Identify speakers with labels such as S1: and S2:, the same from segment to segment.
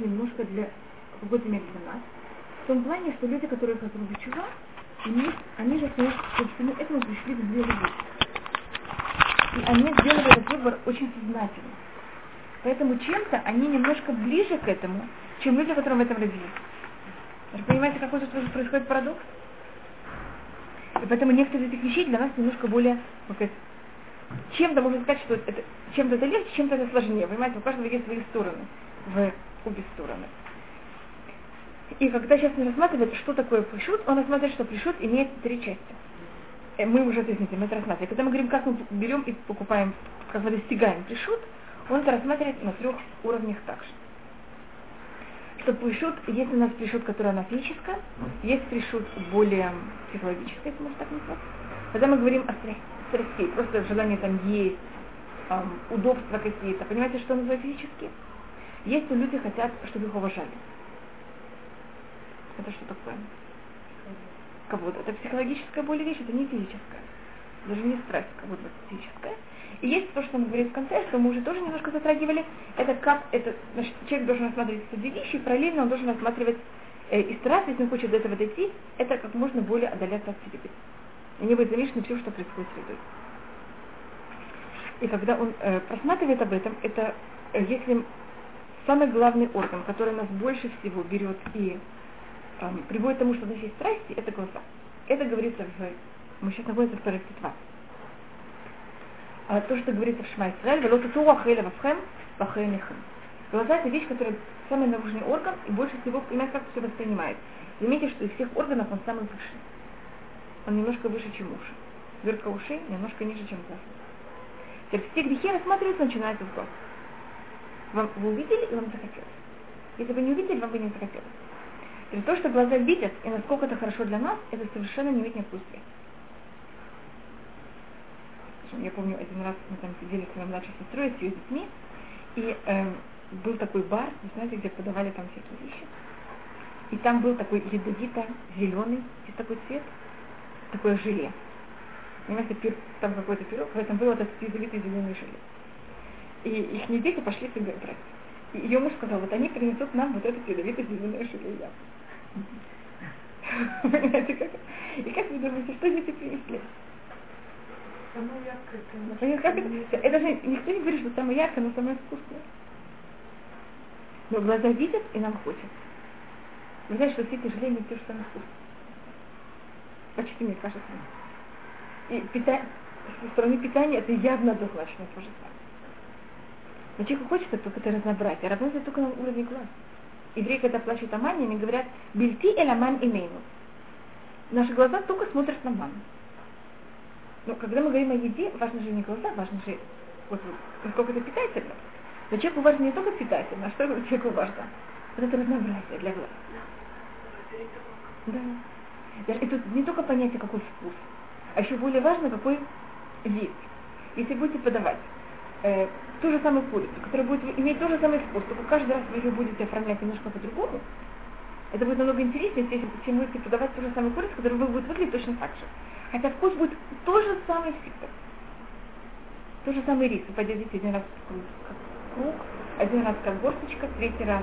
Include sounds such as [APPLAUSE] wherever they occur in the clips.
S1: немножко для в какой-то мере для нас. В том плане, что люди, которые хотят чува, они, они же к всему этому пришли две любви. И они сделали этот выбор очень сознательно. Поэтому чем-то они немножко ближе к этому, чем люди, которые в этом родились. Вы понимаете, какой тут происходит парадокс? И поэтому некоторые из этих вещей для нас немножко более, сказать, чем-то можно сказать, что это, чем-то это легче, чем-то это сложнее. Понимаете, у каждого есть свои стороны в обе стороны. И когда сейчас он рассматривает, что такое пришут, он рассматривает, что пришут имеет три части. Э, мы уже знаем, мы это рассматриваем. Когда мы говорим, как мы берем и покупаем, как мы достигаем пришут, он это рассматривает на трех уровнях также. Что пришут, есть у нас пришут, которая она физическая, есть пришут более психологическая, если можно так назвать. Когда мы говорим о страстей, просто желание там есть, эм, удобства какие-то, понимаете, что называют физически? У люди хотят, чтобы их уважали. Это что такое? Кого-то. Это психологическая более вещь, это не физическая. Даже не страсть, кого-то физическая. И есть то, что он говорит в конце, что мы уже тоже немножко затрагивали, это как это, значит, человек должен рассматривать эти вещи, и параллельно он должен рассматривать э, и стараться, если он хочет до этого дойти, это как можно более отдаляться от среды. И не быть замешанным всем, что происходит с средой. И когда он э, просматривает об этом, это э, если самый главный орган, который нас больше всего берет и э, приводит к тому, что у нас есть страсти, это глаза. Это говорится в... Мы сейчас находимся в Параститва а то, что говорится в Шма Исраэль, «Вело тутуру ахейля вафхем вахейнихем». Глаза – это вещь, которая самый наружный орган, и больше всего, понимаете, как все воспринимает. Заметьте, что из всех органов он самый выше. Он немножко выше, чем уши. Дырка ушей немножко ниже, чем глаз. Все грехи рассматриваются, начинаются с глаз. Вам, вы увидели, и вам захотелось. Если вы не увидели, вам бы не захотелось. Есть то, что глаза видят, и насколько это хорошо для нас, это совершенно не имеет никакой. Я помню, один раз мы там сидели с моей младшей сестрой, с ее детьми, и э, был такой бар, вы знаете, где подавали там всякие вещи. И там был такой ядовито-зеленый, здесь такой цвет, такое желе. Понимаете, пир, там какой-то пирог, в этом было этот ядовитый зеленый желе. И их дети пошли себе брать. И ее муж сказал, вот они принесут нам вот этот ядовитый зеленый желе. [LAUGHS] Понимаете, как? И как вы думаете, что дети принесли?
S2: Самое яркое.
S1: Как это? это же никто не говорит, что самое яркое, но самое вкусное. Но глаза видят, и нам хочется. Вы знаете, что все эти желания то же самое вкусное. Почти мне кажется. И питание, со стороны питания это явно однозначно то же самое. Но человеку хочется это разнообразие. Разнообразие только на уровне глаз. Евреи, когда плачут о мане, они говорят, бельти эламан имейну. Наши глаза только смотрят на ману. Но когда мы говорим о еде, важно же не глаза, важно же вот, насколько это питательно. Но человеку важно не только питательно, а что человеку важно? Вот это разнообразие для глаз. Да. И тут не только понятие, какой вкус, а еще более важно, какой вид. Если будете подавать э, ту же самую курицу, которая будет иметь тот же самый вкус, только каждый раз вы ее будете оформлять немножко по-другому, это будет намного интереснее, если вы будете подавать ту же самую курицу, которая будет выглядеть точно так же. Хотя вкус будет тот же самый всегда. Тот же самый рис. Вы подадите один раз как круг, один раз как горсточка, третий раз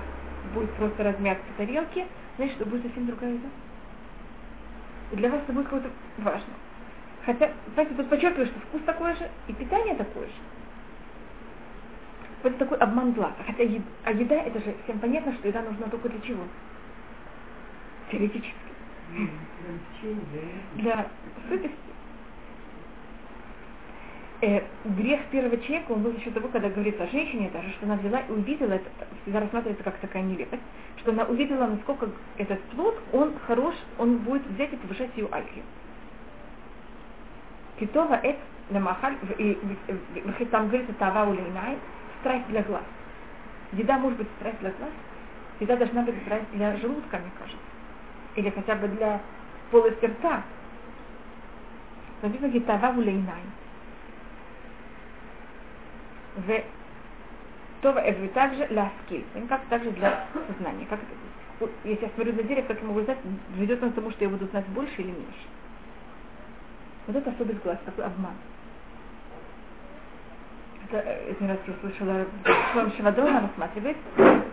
S1: будет просто размят по тарелке, значит, что будет совсем другая еда. И для вас это будет какое-то важно. Хотя, знаете, тут подчеркиваю, что вкус такой же, и питание такое же. Вот это такой обман глаза. Хотя еда, а еда, это же всем понятно, что еда нужна только для чего? Теоретически. Для сытости. Э, грех первого человека, он был еще того, когда говорится о женщине, даже что она взяла и увидела, это всегда рассматривается как такая нелепость, что она увидела, насколько этот плод, он хорош, он будет взять и повышать ее альфию. Китова эт лемахаль, и там говорится тава улейнай, страсть для глаз. Еда может быть страсть для глаз, еда должна быть страсть для желудка, мне кажется или хотя бы для полости рта. Написано гитава улейнай. В Това это также ляски, как также для сознания. Как если я смотрю на дерево, как я могу знать, ведет он к тому, что я буду знать больше или меньше. Вот это особый глаз, такой обман. Это, э, один раз я слышала, Шлом Шевадрона рассматривает,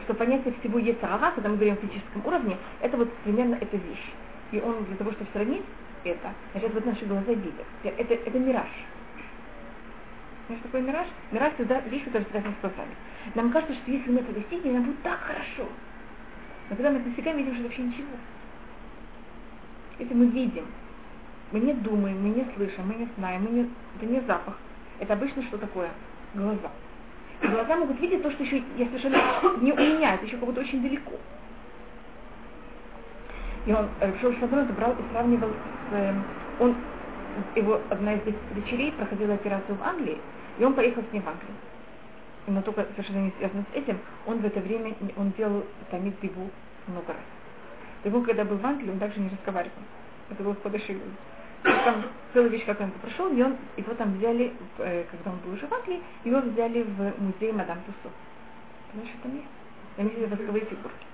S1: что понятие всего Ецарага, когда мы говорим о физическом уровне, это вот примерно эта вещь. И он для того, чтобы сравнить это, значит, вот наши глаза видят. Это, это мираж. Знаешь, что такое мираж? Мираж всегда вещь, которая связана с глазами. Нам кажется, что если мы это достигнем, нам будет так хорошо. Но когда мы это достигаем, видим, что вообще ничего. Если мы видим, мы не думаем, мы не слышим, мы не знаем, мы не, это не запах. Это обычно что такое? Глаза. И глаза могут видеть то, что еще я совершенно не у меня, это еще как будто очень далеко. И он, Рабшол Шадрон брал и сравнивал с... Э, он, его одна из дочерей проходила операцию в Англии, и он поехал с ней в Англию. Но только совершенно не связано с этим, он в это время, он делал тамид бегу много раз. Он, когда был в Англии, он также не разговаривал. Это был Ходаши. Там целая вещь, как он прошел, и он, его там взяли, э, когда он был уже в Англии, его взяли в музей Мадам Туссо. Знаешь, что там есть? Там есть восковые фигурки.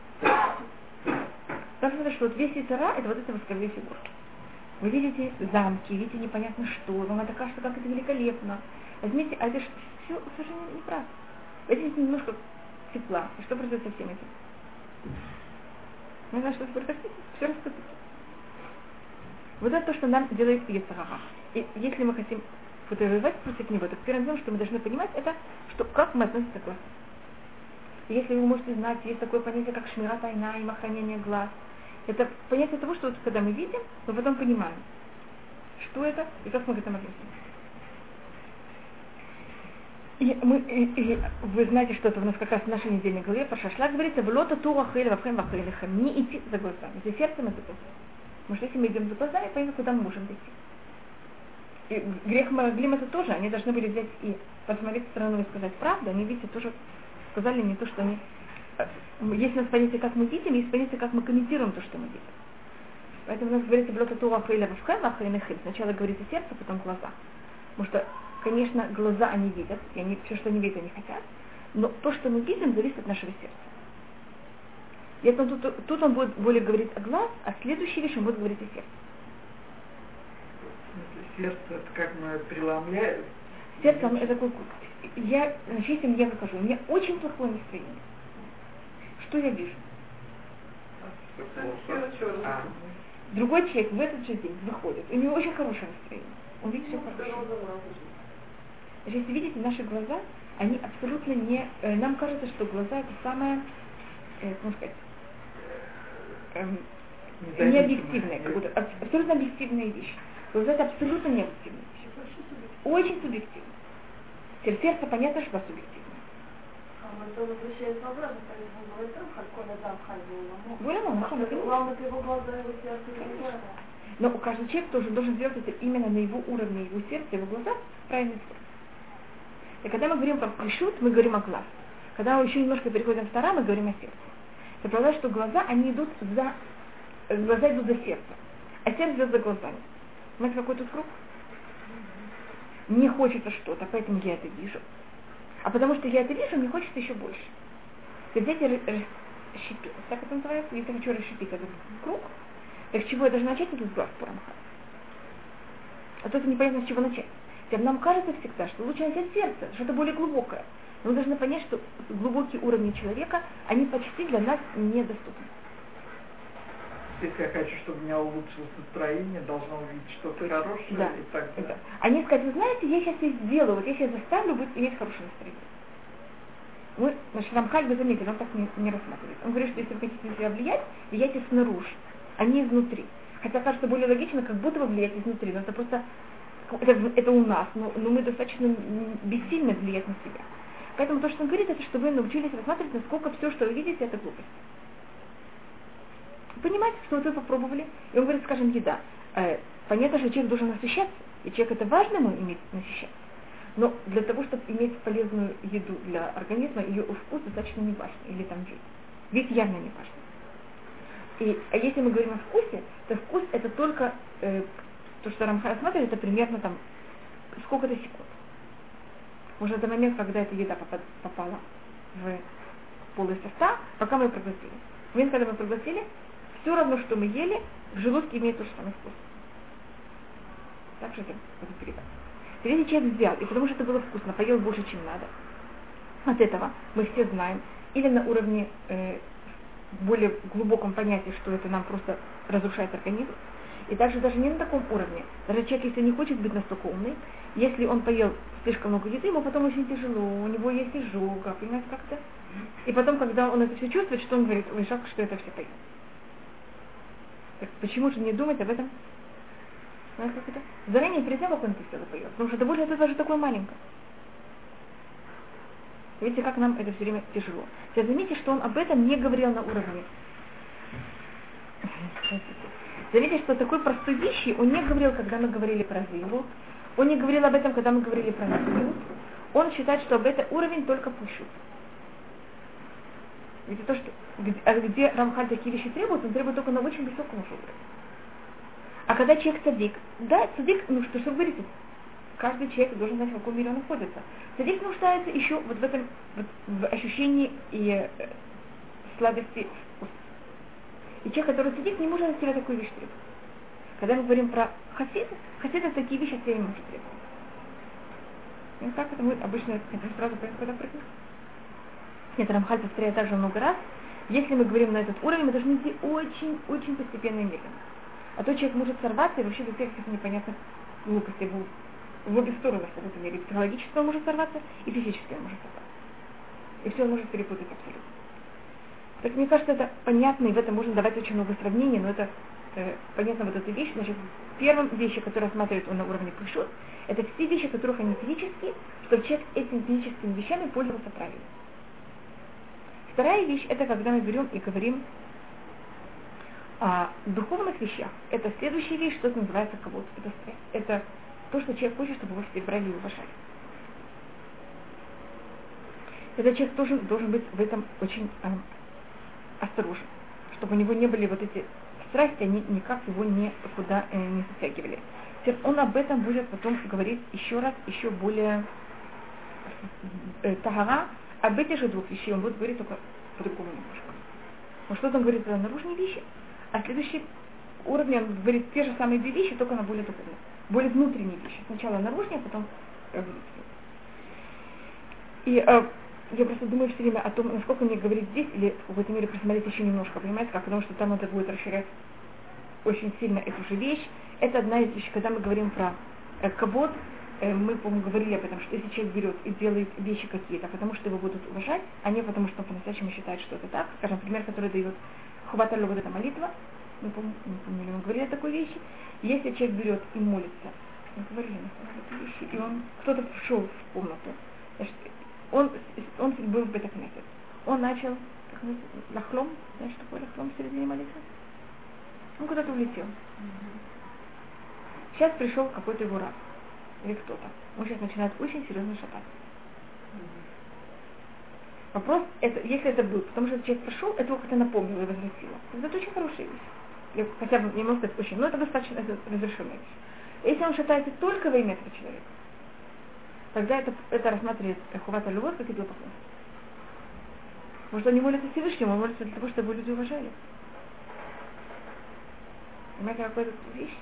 S1: Там смотришь, что вот весь Исара, это вот эти восковые фигурки. Вы видите замки, видите непонятно что, вам это кажется, как это великолепно. Возьмите, а это все совершенно неправда. Возьмите немножко тепла, что произойдет со всем этим? Не знаю, что хотите, все распутается. Вот это то, что нам делает Ецарага. И если мы хотим фотографировать против него, то первым делом, что мы должны понимать, это, что как мы относимся к глазу. Если вы можете знать, есть такое понятие, как шмира тайна и охранение глаз. Это понятие того, что вот, когда мы видим, мы потом понимаем, что это и как мы к этому относимся. И, мы, и, и вы знаете, что это у нас как раз в нашей недельной главе по шашлак говорится, в лота тура хейля вахем вахейлихам, не идти за глазами, за сердцем и за глазами. Потому что если мы идем за глазами, понятно, куда мы можем дойти. И грех Мараглим это тоже, они должны были взять и посмотреть сторону и сказать правду, они, видите, тоже сказали не то, что они... Э, есть у нас понятие, как мы видим, есть понятие, как мы комментируем то, что мы видим. Поэтому у нас говорится блота тура хейля вахем Сначала говорится сердце, потом глаза. Потому что Конечно, глаза они видят, и они, все, что они видят, они хотят, но то, что мы видим, зависит от нашего сердца. И это, тут, тут он будет более говорить о глаз, а следующий вещь он будет говорить о сердце.
S2: Сердце, это как мы преломляем?
S1: Сердце, это такой я, значит, если я выхожу, у меня очень плохое настроение. Что я вижу? А. Другой человек в этот же день выходит, у него очень хорошее настроение. Он видит все хорошо. Значит, если видите, наши глаза, они абсолютно не... Э, нам кажется, что глаза это самое, э, как сказать, эм, не объективная, как будто абсолютно объективная вещь. Глаза это абсолютно не объективная вещь. Очень субъективно. Сердце, понятно, что субъективно.
S3: Сердце,
S1: Но у каждого человека тоже должен сделать это именно на его уровне, его сердца, его глаза, правильный способ. И когда мы говорим про пришут, мы говорим о глаз. Когда мы еще немножко переходим в Тара, мы говорим о сердце. Правда, что глаза, они идут за... Глаза идут за сердцем, а сердце идет за глазами. Знаете, какой тут круг? Мне хочется что-то, поэтому я это вижу. А потому что я это вижу, мне хочется еще больше. То есть расщепить, так это называется, если я хочу расщепить этот круг, так чего я должна начать этот глаз Пурамха? А то это непонятно, с чего начать. Нам кажется всегда, что лучше начать сердце, что это более глубокое. Но мы должны понять, что глубокие уровни человека, они почти для нас недоступны.
S2: Если я хочу, чтобы у меня улучшилось настроение, должна увидеть что-то хорошее
S1: да,
S2: и так далее.
S1: Да. Они скажут, вы знаете, я сейчас здесь сделаю, вот я сейчас заставлю будет иметь хорошее настроение. Мы, значит, Рамхаль, вы заметили, он так не, не рассматривает. Он говорит, что если вы хотите на себя влиять, влияйте снаружи, а не изнутри. Хотя кажется более логично, как будто вы влияете изнутри, но это просто это, это у нас, но, но мы достаточно бессильны влиять на себя. Поэтому то, что он говорит, это чтобы вы научились рассматривать, насколько все, что вы видите, это глупость. Понимаете, что вы попробовали, и он говорит, скажем, еда. Э, понятно, что человек должен насыщаться, и человек это важно ему иметь насыщаться. Но для того, чтобы иметь полезную еду для организма, ее вкус достаточно не важен, или там вид. Вид явно не важен. И, а если мы говорим о вкусе, то вкус это только э, то, что Рамха рассматривает, это примерно там сколько-то секунд. Уже до момента, когда эта еда попала в полость рта, пока мы ее проглотили. В момент, когда мы проглотили, все равно, что мы ели, в желудке имеет тот же самый вкус. Так же это, передать. Если человек взял, и потому что это было вкусно, поел больше, чем надо, от этого мы все знаем, или на уровне э, более глубоком понятии, что это нам просто разрушает организм, и также даже не на таком уровне. Даже человек, если не хочет быть настолько умный, если он поел слишком много еды, ему потом очень тяжело, у него есть изжога, понимаете, как-то. И потом, когда он это все чувствует, что он говорит, ой, жалко, что это все поел. Так почему же не думать об этом? Знаете, как это? Заранее перед тем, как он это все поел. Потому что довольно это даже такое маленькое. Видите, как нам это все время тяжело. Сейчас заметьте, что он об этом не говорил на уровне. Заметьте, что такой простой вещи он не говорил, когда мы говорили про Зилу. Он не говорил об этом, когда мы говорили про Насилу. Он считает, что об этом уровень только пущу. Ведь то, что, где, а где Рамхаль такие вещи требует, он требует только на очень высоком уровне. А когда человек садик, да, садик, ну что, что вы говорите, каждый человек должен знать, в каком мире он находится. Садик нуждается еще вот в этом вот, в ощущении и э, сладости. И человек, который садик, не может от себя такую вещь требовать. Когда мы говорим про хасид, хасид такие вещи от себя не может требовать. И как это мы обычно это сразу когда прыгнем? Нет, Рамхаль повторяет также много раз. Если мы говорим на этот уровень, мы должны идти очень-очень постепенно и медленно. А то человек может сорваться и вообще до всех непонятных глупостей в, в обе стороны в какой-то мере. Психологически он может сорваться, и физически он может сорваться. И все он может перепутать абсолютно. Так мне кажется, это понятно, и в этом можно давать очень много сравнений, но это э, понятно вот эта вещь. Значит, первым вещи, которые рассматривает он на уровне пришут, это все вещи, которых они физические, чтобы человек этими физическими вещами пользовался правильно. Вторая вещь, это когда мы берем и говорим о духовных вещах. Это следующая вещь, что называется кого-то. Это, это то, что человек хочет, чтобы его все брали и уважали. Этот человек тоже должен быть в этом очень э, осторожен, чтобы у него не были вот эти страсти, они никак его никуда э, не затягивали. Он об этом будет потом говорить еще раз, еще более э, тагара, об этих же двух вещей он будет говорить только по-другому немножко. Он что-то говорит про наружные вещи, а следующий уровень он говорит те же самые две вещи, только на более духовные, более внутренние вещи. Сначала наружные, а потом э, И э, я просто думаю все время о том, насколько мне говорить здесь, или в какой-то мере просмотреть еще немножко, понимаете, как, потому что там это будет расширять очень сильно эту же вещь. Это одна из вещей, когда мы говорим про э, кабот, э, мы, по-моему, говорили об этом, что если человек берет и делает вещи какие-то, потому что его будут уважать, а не потому что он по-настоящему считает, что это так. Скажем, пример, который дает Хубаталю вот эта молитва, мы помню, не помню, мы говорили о такой вещи. Если человек берет и молится, мы говорили этой вещи, и он, кто-то пришел в комнату, значит, он, он был в Бетакнесет. Он начал, как лахлом, знаешь, что такое лахлом в середине молитвы? Он куда-то улетел. Сейчас пришел какой-то его раб или кто-то. Он сейчас начинает очень серьезно шататься. Вопрос, это, если это был, потому что человек прошел, это его как-то напомнило и возвратило. Это очень хорошая вещь. Я хотя бы не могу сказать очень, но это достаточно разрешенная вещь. Если он шатается только во имя этого человека, тогда это, это рассматривает Хувата Любовь как идолопоклонство. Потому что он не молится Всевышнему, он молится для того, чтобы люди уважали. Понимаете, какая это вещь?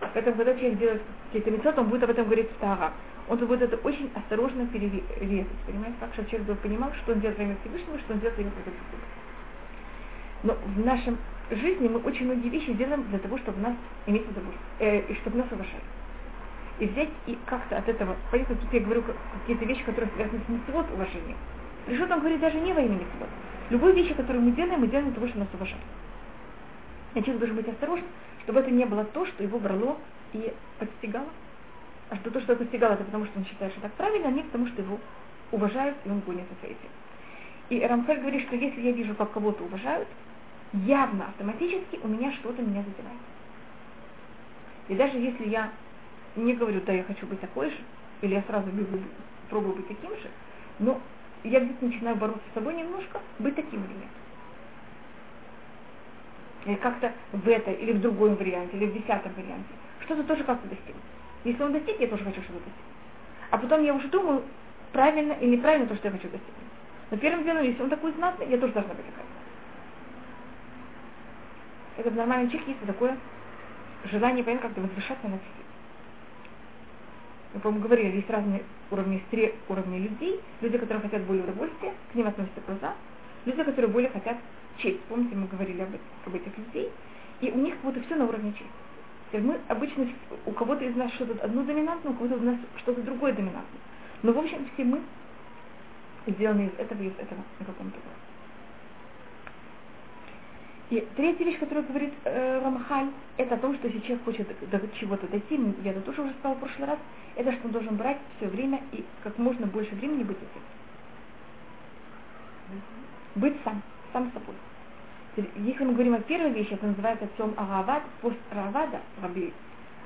S1: Поэтому, когда человек делает какие-то мецот, он будет об этом говорить в Тара. Он будет это очень осторожно перерезать, понимаете, как чтобы человек понимал, что он делает во Всевышнего, что он делает во имя Но в нашем жизни мы очень многие вещи делаем для того, чтобы нас иметь удовольствие, э, и чтобы нас уважали. И взять и как-то от этого, понятно, тут я говорю какие-то вещи, которые связаны с несвод уважением. Решил там говорить даже не во имя несвод. Любые вещи, которые мы делаем, мы делаем для того, чтобы нас уважали. И человек должен быть осторожен, чтобы это не было то, что его брало и подстигало. А что то, что подстигало, это потому, что он считает, что так правильно, а не потому, что его уважают, и он гонится за этим. И Рамхаль говорит, что если я вижу, как кого-то уважают, явно, автоматически у меня что-то меня задевает. И даже если я не говорю, да, я хочу быть такой же, или я сразу бегу, пробую быть таким же, но я где-то начинаю бороться с собой немножко, быть таким или нет. Или как-то в это, или в другом варианте, или в десятом варианте. Что-то тоже как-то достигнуть. Если он достиг, я тоже хочу что-то достигнуть. А потом я уже думаю, правильно или неправильно то, что я хочу достигнуть. Но первым делом, если он такой знатный, я тоже должна быть такая. Это в нормальном человеке есть такое желание, понятно, как-то возвышаться над всем. Мы, по-моему, говорили, есть разные уровни, три уровня людей. Люди, которые хотят более удовольствия, к ним относятся глаза. Люди, которые более хотят честь. Помните, мы говорили об, об этих людей. И у них вот и все на уровне чести. То есть мы обычно, у кого-то из нас что-то одно доминантное, у кого-то из нас что-то другое доминантное. Но, в общем, все мы сделаны из этого и из этого на каком-то уровне. И третья вещь, которую говорит э, Рамахаль, это о том, что если человек хочет до чего-то дойти, я это тоже уже сказала в прошлый раз, это что он должен брать все время и как можно больше времени быть этим. Быть сам, сам собой. Если мы говорим о первой вещи, это называется Цом Аравад, пост Равада, Раби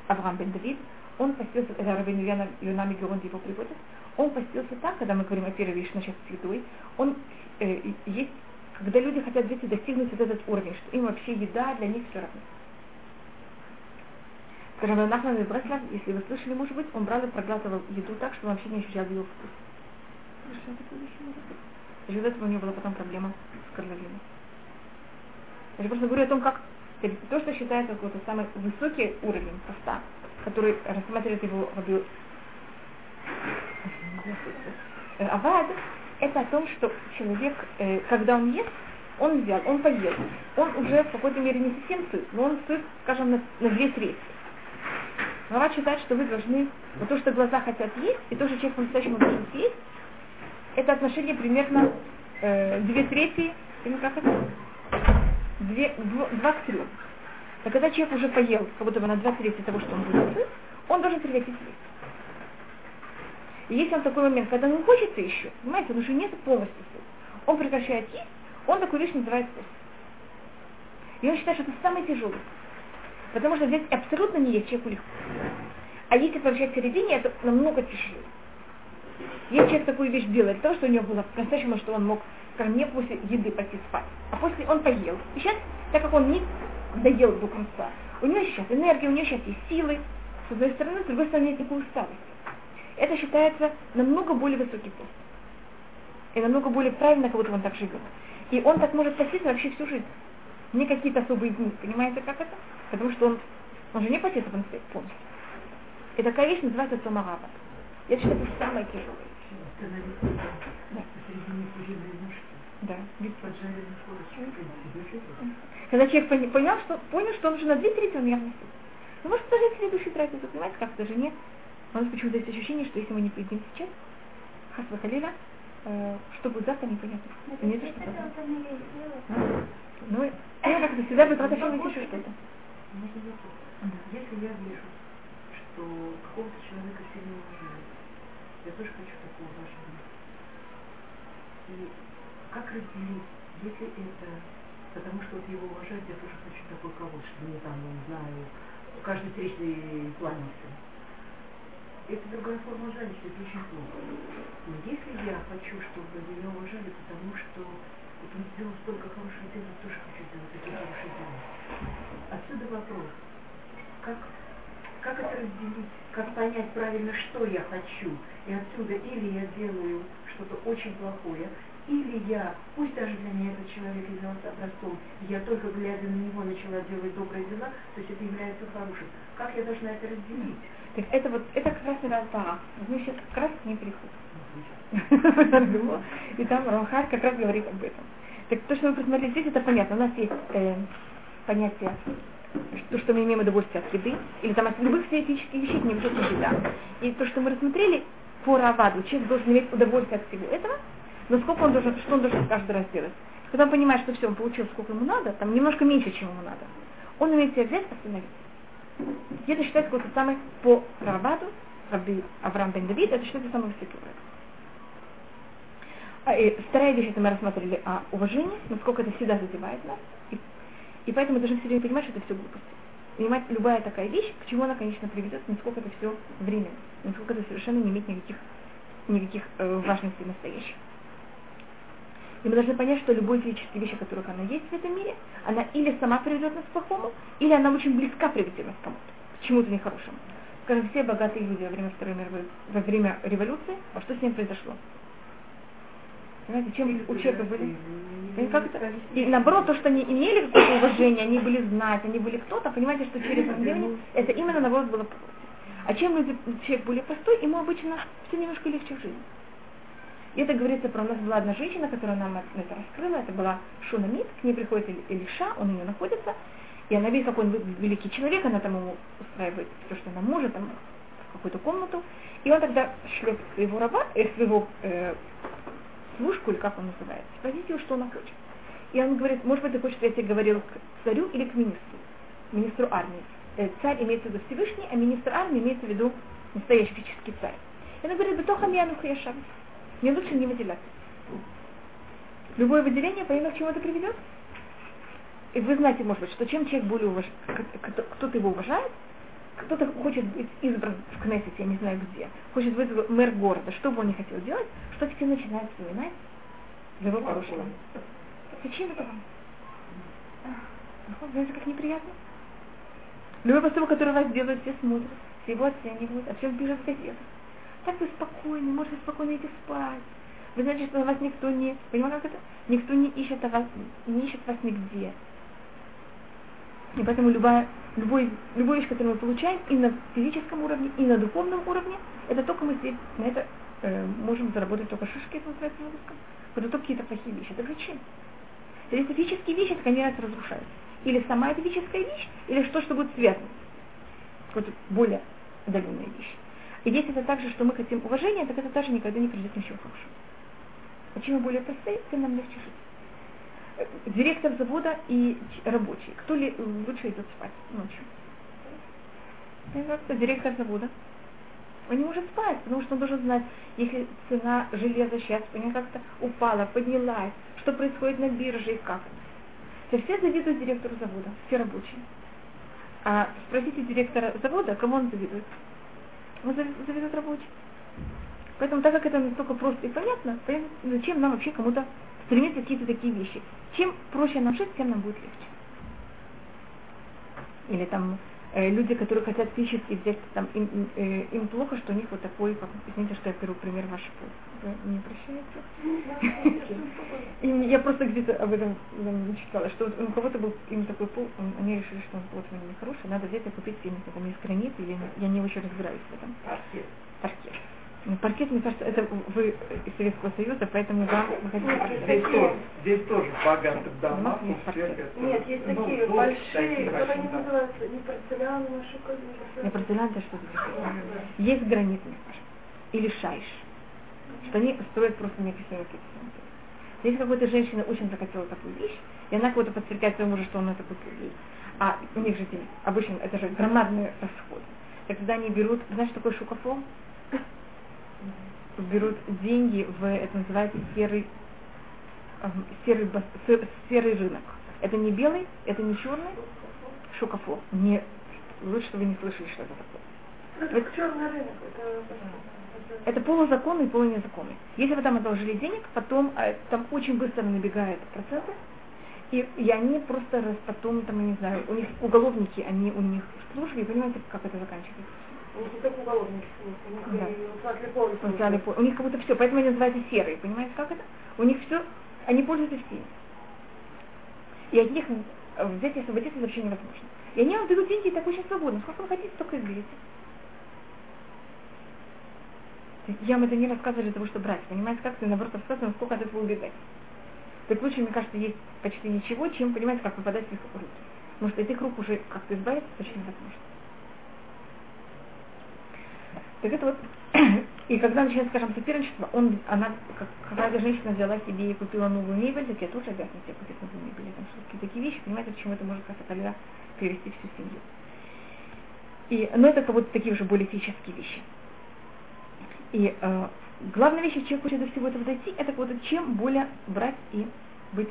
S1: Авраам бен Давид, он постился, это Раби Юнами Геронт его приводит, он постился так, когда мы говорим о первой вещи, начать с он э, есть когда люди хотят взять и достигнуть вот этот уровень, что им вообще еда для них все равно. Скажем, Нахман Бреслав, если вы слышали, может быть, он брал и проглатывал еду так, что он вообще не ощущал ее вкус. Что такое вещи может быть? Из этого у него была потом проблема с горловиной. Я просто говорю о том, как то, что считается какой-то самый высокий уровень поста, который рассматривает его Раби Авад, это о том, что человек, э, когда он ест, он взял, он поел, он уже в какой-то мере не совсем сыт, но он сыт, скажем, на, на две трети. Глава считает, что вы должны, вот то, что глаза хотят есть, и то, что человек по-настоящему должен съесть, это отношение примерно э, две трети, или как это? Две, дв, два к трем. А когда человек уже поел, как будто бы на два трети того, что он будет сыт, он должен прекратить есть. И есть он такой момент, когда ему хочется еще, понимаете, он уже нет полностью сыт. Он прекращает есть, он такую вещь называет пост. И он считает, что это самый тяжелый. Потому что здесь абсолютно не есть человеку легко. А если возвращать в середине, это намного тяжелее. Если человек такую вещь делает, то, что у него было по-настоящему, что он мог, скажем, не после еды пойти спать, а после он поел. И сейчас, так как он не доел до конца, у него сейчас энергия, у него сейчас есть силы, с одной стороны, с другой стороны, нет никакой усталости это считается намного более высокий пост. И намного более правильно, как будто он так живет. И он так может поститься вообще всю жизнь. Не какие-то особые дни. Понимаете, как это? Потому что он, он же не постится полностью. И такая вещь называется самарава. Я считаю, это самое тяжелое. Да. Да. Когда человек понял, что, понял, что он уже на две трети он явно Ну, может, даже если души тратит, понимаете, как даже нет. У нас почему-то есть ощущение, что если мы не поедим сейчас, хасва халила, э, что будет завтра, непонятно. Это не то, что а? Ну, я как то всегда будет найти еще что-то.
S4: Если я вижу, что какого-то человека сильно уважают, я тоже хочу такого уважения. И как разделить, если это, потому что вот его уважать, я тоже хочу такой кого чтобы мне там, не знаю, каждый встречный кланялся это другая форма жалости, это очень плохо. Но если я хочу, чтобы меня уважали, потому что вот он сделал столько хорошего дела, я тоже хочу сделать такие хорошие дела. Отсюда вопрос, как, как это разделить, как понять правильно, что я хочу. И отсюда или я делаю что-то очень плохое, или я, пусть даже для меня этот человек являлся образцом, я только глядя на него начала делать добрые дела, то есть это является хорошим. Как я должна это разделить?
S1: Так это вот, это как раз Рампара. Мы сейчас как раз к ней приходим. И там Рамхар как раз говорит об этом. Так то, что мы посмотрели здесь, это понятно. У нас есть э, понятие, то, что мы имеем удовольствие от еды, или там от любых теоретических вещей, не обязательно еда. И то, что мы рассмотрели по Раваду, человек должен иметь удовольствие от всего этого, но сколько он должен, что он должен каждый раз делать. Когда он понимает, что все, он получил, сколько ему надо, там немножко меньше, чем ему надо, он умеет себя взять, остановиться. И это считается какой-то самый по Рабаду, Раби Авраам бен Давид, это считается уровень. А, и вторая вещь, это мы рассмотрели о уважении, насколько это всегда задевает нас. И, и поэтому должны все время понимать, что это все глупости. Понимать, любая такая вещь, к чему она, конечно, приведет, насколько это все время, насколько это совершенно не имеет никаких, никаких э, важностей настоящих. И мы должны понять, что любой физической вещи, которых она есть в этом мире, она или сама приведет нас к плохому, или она очень близка приведет нас к кому-то, к чему-то нехорошему. Скажем, все богатые люди во время Второй мировой, во время революции, а что с ним произошло? Понимаете, чем у человека были? И, как это? и наоборот, то, что они имели какое-то уважение, они были знать, они были кто-то, понимаете, что через время это именно наоборот было А чем люди, человек более простой, ему обычно все немножко легче в жизни. И это говорится про нас была одна женщина, которая нам это раскрыла, это была Шунамид, к ней приходит Илиша, он у нее находится, и она видит, какой он великий человек, она там ему устраивает все, что она может, там, в какую-то комнату, и он тогда шлет своего раба, э, своего э, служку, или как он называется, спросите его, что он хочет. И он говорит, может быть, ты хочешь, чтобы я тебе говорил к царю или к министру, министру армии. Э, царь имеется в виду Всевышний, а министр армии имеется в виду настоящий физический царь. И он говорит, бетоха миану хаяшам. Мне лучше не выделяться. Любое выделение, понятно, к чему это приведет? И вы знаете, может быть, что чем человек более уважает, кто-то его уважает, кто-то хочет быть избран в Кнессете, я не знаю где, хочет быть мэр города, что бы он не хотел делать, что теперь начинает вспоминать для его прошлого. Зачем это вам? Знаете, как неприятно? Любой поступок, который вас делают, все смотрят, все его оценивают, а все пишут в газетах. Так вы спокойны, можете спокойно идти спать. Вы знаете, что вас никто не... Понимаете, как это? Никто не ищет, вас, не ищет вас нигде. И поэтому любая, любой, любую вещь, которую мы получаем и на физическом уровне, и на духовном уровне, это только мы здесь на это э, можем заработать только шишки, это называется на русском. Это только какие-то плохие вещи. Это зачем? Если физические вещи, так они раз разрушаются. Или сама эта физическая вещь, или что, что будет связано. Вот более отдаленная вещь. И если это так же, что мы хотим уважения, так это тоже никогда не придет ничего хорошего. А чем мы более простые, тем нам легче жить директор завода и рабочий. Кто ли лучше идет спать ночью? Это директор завода. Он не может спать, потому что он должен знать, если цена железа сейчас как-то упала, поднялась, что происходит на бирже и как. То все завидуют директору завода, все рабочие. А спросите директора завода, кому он завидует? Он завидует рабочим. Поэтому, так как это настолько просто и понятно, зачем нам вообще кому-то стремиться какие-то такие вещи? Чем проще нам жить, тем нам будет легче. Или там люди, которые хотят физически взять, там, им, э, им плохо, что у них вот такой, как, извините, что я беру пример ваш пол. Вы не прощаете? [LAUGHS] И я просто где-то об этом читала, что у кого-то был им такой пол, они решили, что вот у меня нехороший, надо взять и купить фильм, там есть гранит, или я не очень разбираюсь в этом. Паркет. Паркет. Ну, паркет, мне кажется, это вы из Советского Союза, поэтому да, вы хотите
S2: здесь, тоже, здесь тоже богатых домов.
S3: Нет, Нет, есть ну, такие ну, большие, как они называются, не порцелян, не шоколад.
S1: Не порцелян, это что-то Есть гранитный или шайш, что они строят просто некрасивые какие-то Если какой-то женщина очень захотела такую вещь, и она кого-то подстрекает своему мужу, что он это купил ей, а у них же обычно это же громадный расход. Тогда они берут, знаешь, такой шукафон, берут деньги в, это называется серый, серый, серый рынок. Это не белый, это не черный, шокофо. Не, лучше, чтобы вы не слышали, что это такое.
S3: Это, черный рынок.
S1: Это, это полузаконный и полунезаконный. Если вы там одолжили денег, потом а, там очень быстро набегают проценты, и, и они просто раз потом, там, я не знаю, у них уголовники, они у них в службе, и понимаете, как это заканчивается? Да. и У них как будто все, поэтому они называются серые, понимаете, как это? У них все, они пользуются всеми. И от них взять и освободиться вообще невозможно. И они вам дадут деньги так очень свободно. Сколько вы хотите, столько и берете. Я вам это не рассказываю для того, чтобы брать. Понимаете, как ты наоборот рассказываю, сколько от этого убегать. Так лучше, мне кажется, есть почти ничего, чем понимать, как попадать в их руки. Потому что этих рук уже как-то избавиться почти невозможно. Так это вот, [CLEARS THROAT] и когда начинается, скажем, соперничество, он, она, как, какая-то женщина взяла себе и купила новую мебель, так я тоже обязана себе купить новую мебель, там какие-то такие вещи, понимаете, к чему это может как-то тогда привести всю семью. И, но это вот такие уже более физические вещи. И э, главная вещь, человек хочет до всего этого дойти, это вот чем более брать и быть,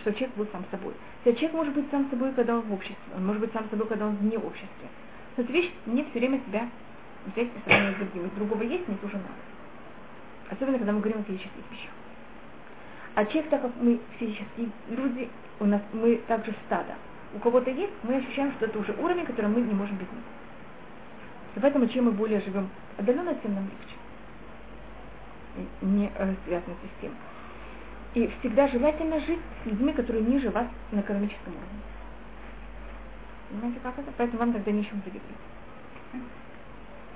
S1: что человек был сам собой. То человек может быть сам собой, когда он в обществе, он может быть сам собой, когда он вне общества. Но эта вещь не все время себя взять по сравнению с другим. другого есть, не тоже надо. Особенно, когда мы говорим о физических вещах. А человек, так как мы физические люди, у нас мы также стадо. У кого-то есть, мы ощущаем, что это уже уровень, который мы не можем без него. И поэтому чем мы более живем отдаленно, тем нам легче. Не э, связано с тем. И всегда желательно жить с людьми, которые ниже вас на экономическом уровне. Понимаете, как это? Поэтому вам тогда нечем завидовать.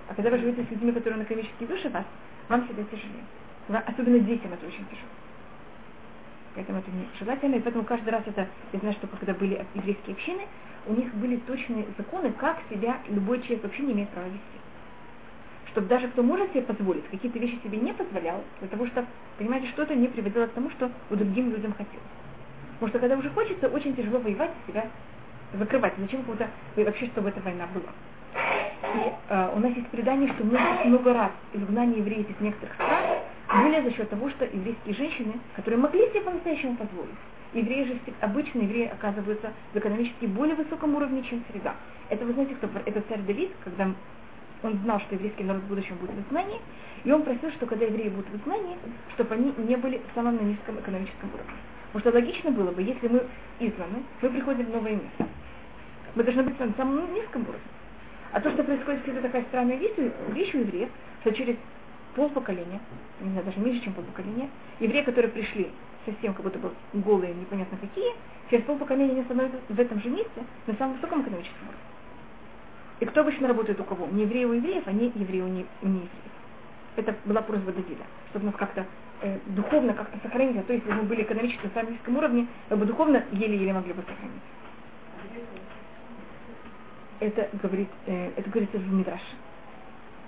S1: А когда вы живете с людьми, которые на комические души вас, вам всегда тяжелее. Особенно детям это очень тяжело. Поэтому это нежелательно. И поэтому каждый раз это, я знаю, что когда были еврейские общины, у них были точные законы, как себя любой человек вообще не имеет права вести. Чтобы даже кто может себе позволить, какие-то вещи себе не позволял, для того, что, понимаете, что-то не приводило к тому, что у другим людям хотелось. Потому что когда уже хочется, очень тяжело воевать себя закрывать. Зачем куда вообще, чтобы эта война была? И э, у нас есть предание, что много, много раз изгнание евреев из некоторых стран были за счет того, что еврейские женщины, которые могли себе по-настоящему позволить, евреи же, обычно евреи оказываются в экономически более высоком уровне, чем среда. Это вы знаете, кто это царь Давид, когда он знал, что еврейский народ в будущем будет в изгнании, и он просил, что когда евреи будут в изгнании, чтобы они не были в самом низком экономическом уровне. Потому что логично было бы, если мы изгнаны, мы приходим в новое место. Мы должны быть на самом низком уровне. А то, что происходит, это такая странная вещь, вещь у евреев, что через полпоколения, не знаю, даже меньше, чем полпоколения, евреи, которые пришли совсем как будто бы голые, непонятно какие, через полпоколения они становятся в этом же месте на самом высоком экономическом уровне. И кто обычно работает у кого? Не евреи у евреев, а не евреи у неевреев. Это была просьба Давида, чтобы нас как-то э, духовно как-то сохранить, а то если бы мы были экономически на самом низком уровне, мы бы духовно еле-еле могли бы сохранить. Это говорит, э, это говорится в Мидраше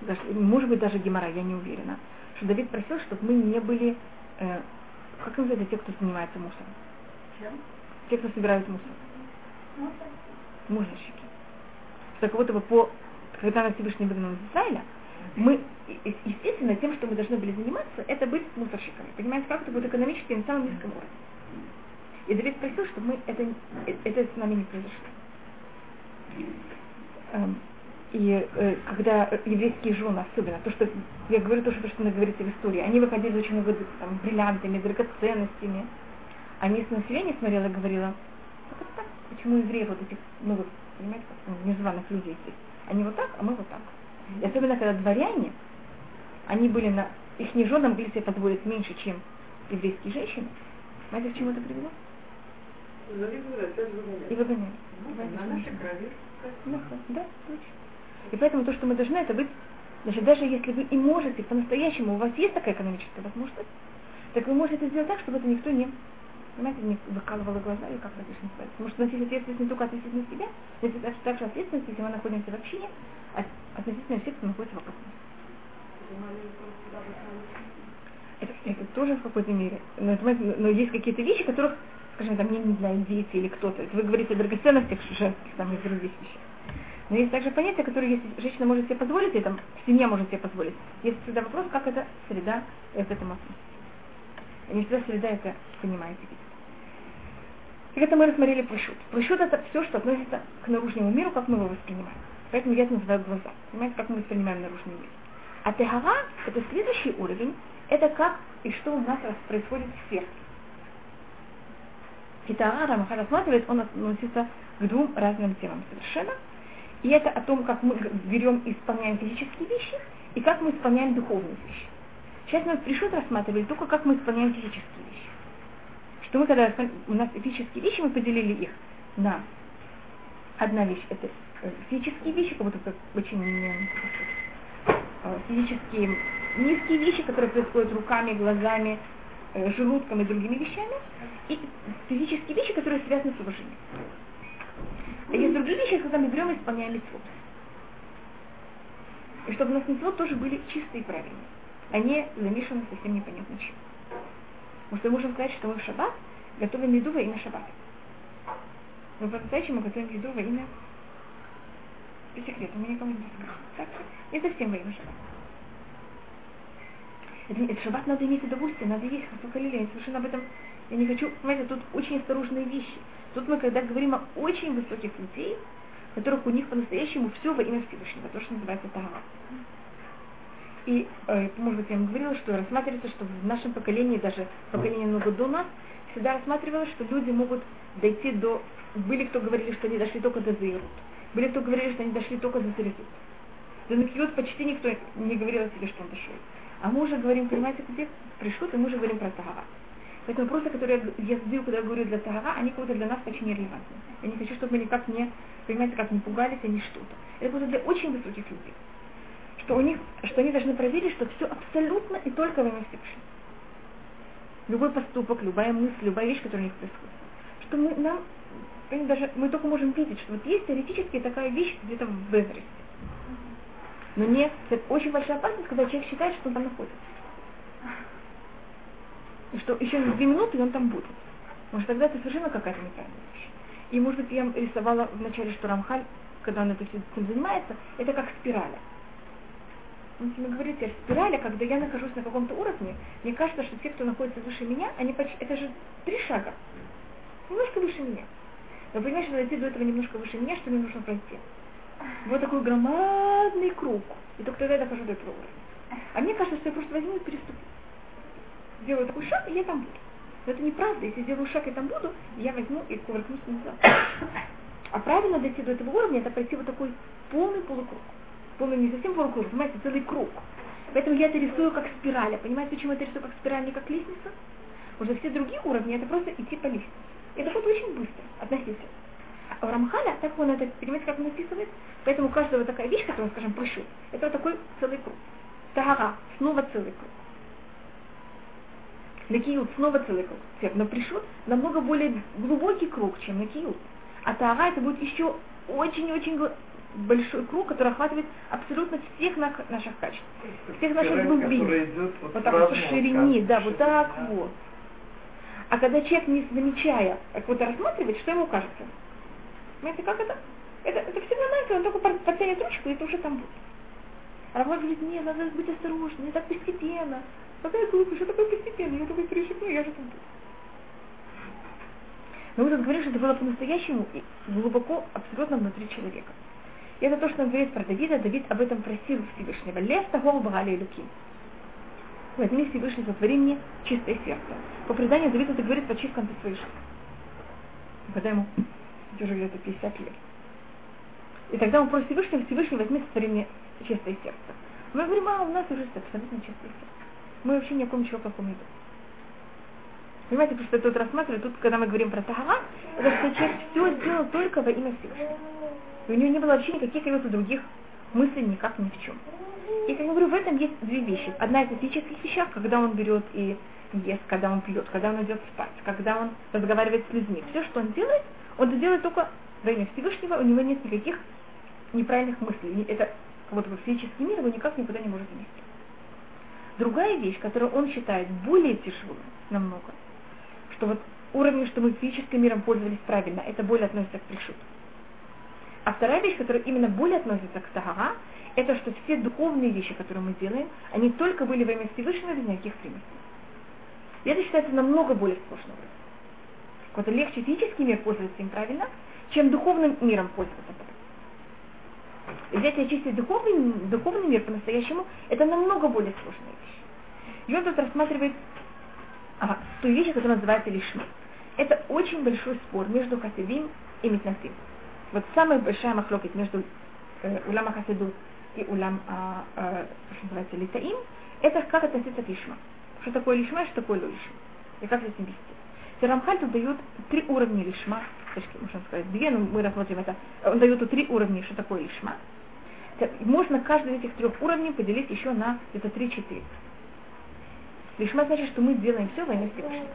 S1: даже, может быть даже Гемора, я не уверена, что Давид просил, чтобы мы не были, э, как называется те, кто занимается мусором?
S3: Чем?
S1: Те, кто собирают мусор.
S3: Мусор.
S1: Мусорщики. Будто бы по, когда нас Всевышний выгнал из Израиля, мы, естественно, тем, что мы должны были заниматься, это быть мусорщиками. Понимаете, как это будет экономически на самом низком уровне. И Давид просил, чтобы мы это, это с нами не произошло. Эм, и э, когда еврейские жены особенно, то, что я говорю то, что, что говорится в истории, они выходили очень много там, бриллиантами, драгоценностями. А местное население смотрело и говорило, как это так? Почему евреи вот этих, ну вот, понимаете, как, ну, незваных людей здесь? Они вот так, а мы вот так. И особенно, когда дворяне, они были на, их жены могли себе позволить меньше, чем еврейские женщины. Знаете, к чему это привело? И выгоняли.
S4: Ну, на нашей крови.
S1: Да, точно. И поэтому то, что мы должны, это быть, значит, даже если вы и можете по-настоящему, у вас есть такая экономическая возможность, так вы можете сделать так, чтобы это никто не, понимаете, не выкалывало глаза, или как это называется. Потому что носить ответственность не только относительно себя, но это также ответственность, если мы находимся в общине, а относительно всех, кто находится вокруг нас. Это, это тоже в какой-то мере. Но, но есть какие-то вещи, которых, скажем, там не, знаю, дети или кто-то. Вы говорите о драгоценностях женских, там, и других вещах. Но есть также понятие, которое если женщина может себе позволить, или там семья может себе позволить, есть всегда вопрос, как эта среда к этому относится. И не всегда среда это понимает и видит. И это мы рассмотрели прощут. Прощут это все, что относится к наружному миру, как мы его воспринимаем. Поэтому я это называю глаза. Понимаете, как мы воспринимаем наружный мир. А тегара, это следующий уровень, это как и что у нас происходит в сердце. И Тагара Маха рассматривает, он относится к двум разным темам совершенно. И это о том, как мы берем и исполняем физические вещи, и как мы исполняем духовные вещи. Сейчас мы пришут рассматривали только, как мы исполняем физические вещи. Что мы, когда у нас физические вещи, мы поделили их на одна вещь, это э, физические вещи, как будто как очень э, физические низкие вещи, которые происходят руками, глазами, желудком и другими вещами, и физические вещи, которые связаны с уважением. А есть другие вещи, когда мы берем и исполняем митцвот. И чтобы у нас митцвот тоже были чистые и правильные, а не замешаны совсем непонятно чем. Потому что мы можем сказать, что мы в шаббат готовим еду во имя шаббата. Но по-настоящему готовим еду во имя по секрету, мы никому не расскажем. Так? Не совсем во имя шаббата. Это, это шаббат надо иметь удовольствие, надо есть хасукалили, я совершенно об этом, я не хочу, понимаете, тут очень осторожные вещи. Тут мы, когда говорим о очень высоких людей, которых у них по-настоящему все во имя Всевышнего, то, что называется Тагава. И, э, может быть, я вам говорила, что рассматривается, что в нашем поколении, даже поколение много до нас, всегда рассматривалось, что люди могут дойти до... Были, кто говорили, что они дошли только до Заирут. Были, кто говорили, что они дошли только до Зарезут. До Накиют почти никто не говорил о себе, что он дошел. А мы уже говорим, понимаете, где пришут, и мы уже говорим про Тагава. Поэтому вопросы, которые я задаю, когда я говорю для Тагара, они как будто для нас очень нерелевантны. Я не хочу, чтобы мы никак не, понимаете, как не пугались, не что-то. Это будет для очень высоких людей. что у них, что они должны проверить, что все абсолютно и только во имя. Любой поступок, любая мысль, любая вещь, которая у них происходит. Что мы, нам, даже, мы только можем видеть, что вот есть теоретически такая вещь где-то в Эвересте. Но нет, это очень большая опасность, когда человек считает, что он там находится. И что еще две минуты он там будет. Что тогда это совершенно какая-то неправильная вещь. И, может быть, я рисовала в начале, что Рамхаль, когда он это этим занимается, это как спираля. Он тебе говорит, я спираля, когда я нахожусь на каком-то уровне, мне кажется, что те, кто находится выше меня, они почти, это же три шага. Немножко выше меня. Но понимаешь, что дойти до этого немножко выше меня, что мне нужно пройти. Вот такой громадный круг. И только тогда я дохожу до этого уровня. А мне кажется, что я просто возьму и переступлю. Сделаю такой шаг, и я там буду. Но это неправда. Если сделаю шаг, я там буду, я возьму и кувыркнусь назад. А правильно дойти до этого уровня, это пройти вот такой полный полукруг. Полный не совсем полукруг, понимаете, целый круг. Поэтому я это рисую как спираль. Понимаете, почему я это рисую как спираль, не как лестница? Уже все другие уровни, это просто идти по лестнице. Это будет очень быстро, относительно. А у Рамхаля, так он это, понимаете, как он описывает? Поэтому у каждого такая вещь, которую он, скажем, пришел, это вот такой целый круг. Тагара, снова целый круг. Накиют снова целый круг. Но пришел намного более глубокий круг, чем накиют. А Тара это будет еще очень-очень большой круг, который охватывает абсолютно всех наших качеств, всех наших глубин.
S2: Вот,
S1: вот так вот по ширине, да, вот так вот. А когда человек, не замечая, как-то рассматривает, что ему кажется? Понимаете, как это? Это, это все нормально, он только подтянет ручку, и это уже там будет. А Равон говорит, нет, надо быть осторожным, не так постепенно. Какая глупость, что такое постепенно? Я только перешагну, я же там буду. Но мы тут говорим, что это было по-настоящему и глубоко, абсолютно внутри человека. И это то, что он говорит про Давида. Давид об этом просил Всевышнего. Лес того Багали и Луки. Возьми Всевышний, сотвори мне чистое сердце. По преданию Давид это говорит почти в конце. Когда ему уже где-то 50 лет. И тогда он просит Всевышнего, Всевышний возьми сотвори мне чистое сердце. Мы говорим, а у нас уже абсолютно чистое сердце. Мы вообще ни о ком ничего плохом не думаем. Понимаете, потому что тут рассматривают, тут, когда мы говорим про Тагара, это что человек все сделал только во имя Всевышнего. И у него не было вообще никаких каких-то других мыслей никак ни в чем. И, как я говорю, в этом есть две вещи. Одна из физических вещах, когда он берет и ест, когда он пьет, когда он идет спать, когда он разговаривает с людьми. Все, что он делает, он это делает только во имя Всевышнего, у него нет никаких неправильных мыслей. Это вот физический мир его никак никуда не может занести. Другая вещь, которую он считает более тяжелой намного, что вот уровень, что мы физическим миром пользовались правильно, это более относится к пришуту. А вторая вещь, которая именно более относится к тагара, это что все духовные вещи, которые мы делаем, они только были во имя Всевышнего без никаких примесей. И это считается намного более сложным. Вот легче физический мир пользоваться им правильно, чем духовным миром пользоваться. Взять и очистить духовный, духовный мир по-настоящему, это намного более сложная вещь. И он тут рассматривает ага, ту вещь, которая называется лишма. Это очень большой спор между хасидим и митнафим. Вот самая большая махлокит между э, улама хасиду и улам, а, а, что называется, литаим, это как относиться к лишма. Что такое лишма и что такое лишма. И как с этим вести. Рамхаль тут дает три уровня лишма, точки, можно сказать, две, но мы рассмотрим это. Он дает три уровня, что такое лишма. Можно каждый из этих трех уровней поделить еще на где-то три-четыре. Лишма значит, что мы делаем все во имя Всевышнего.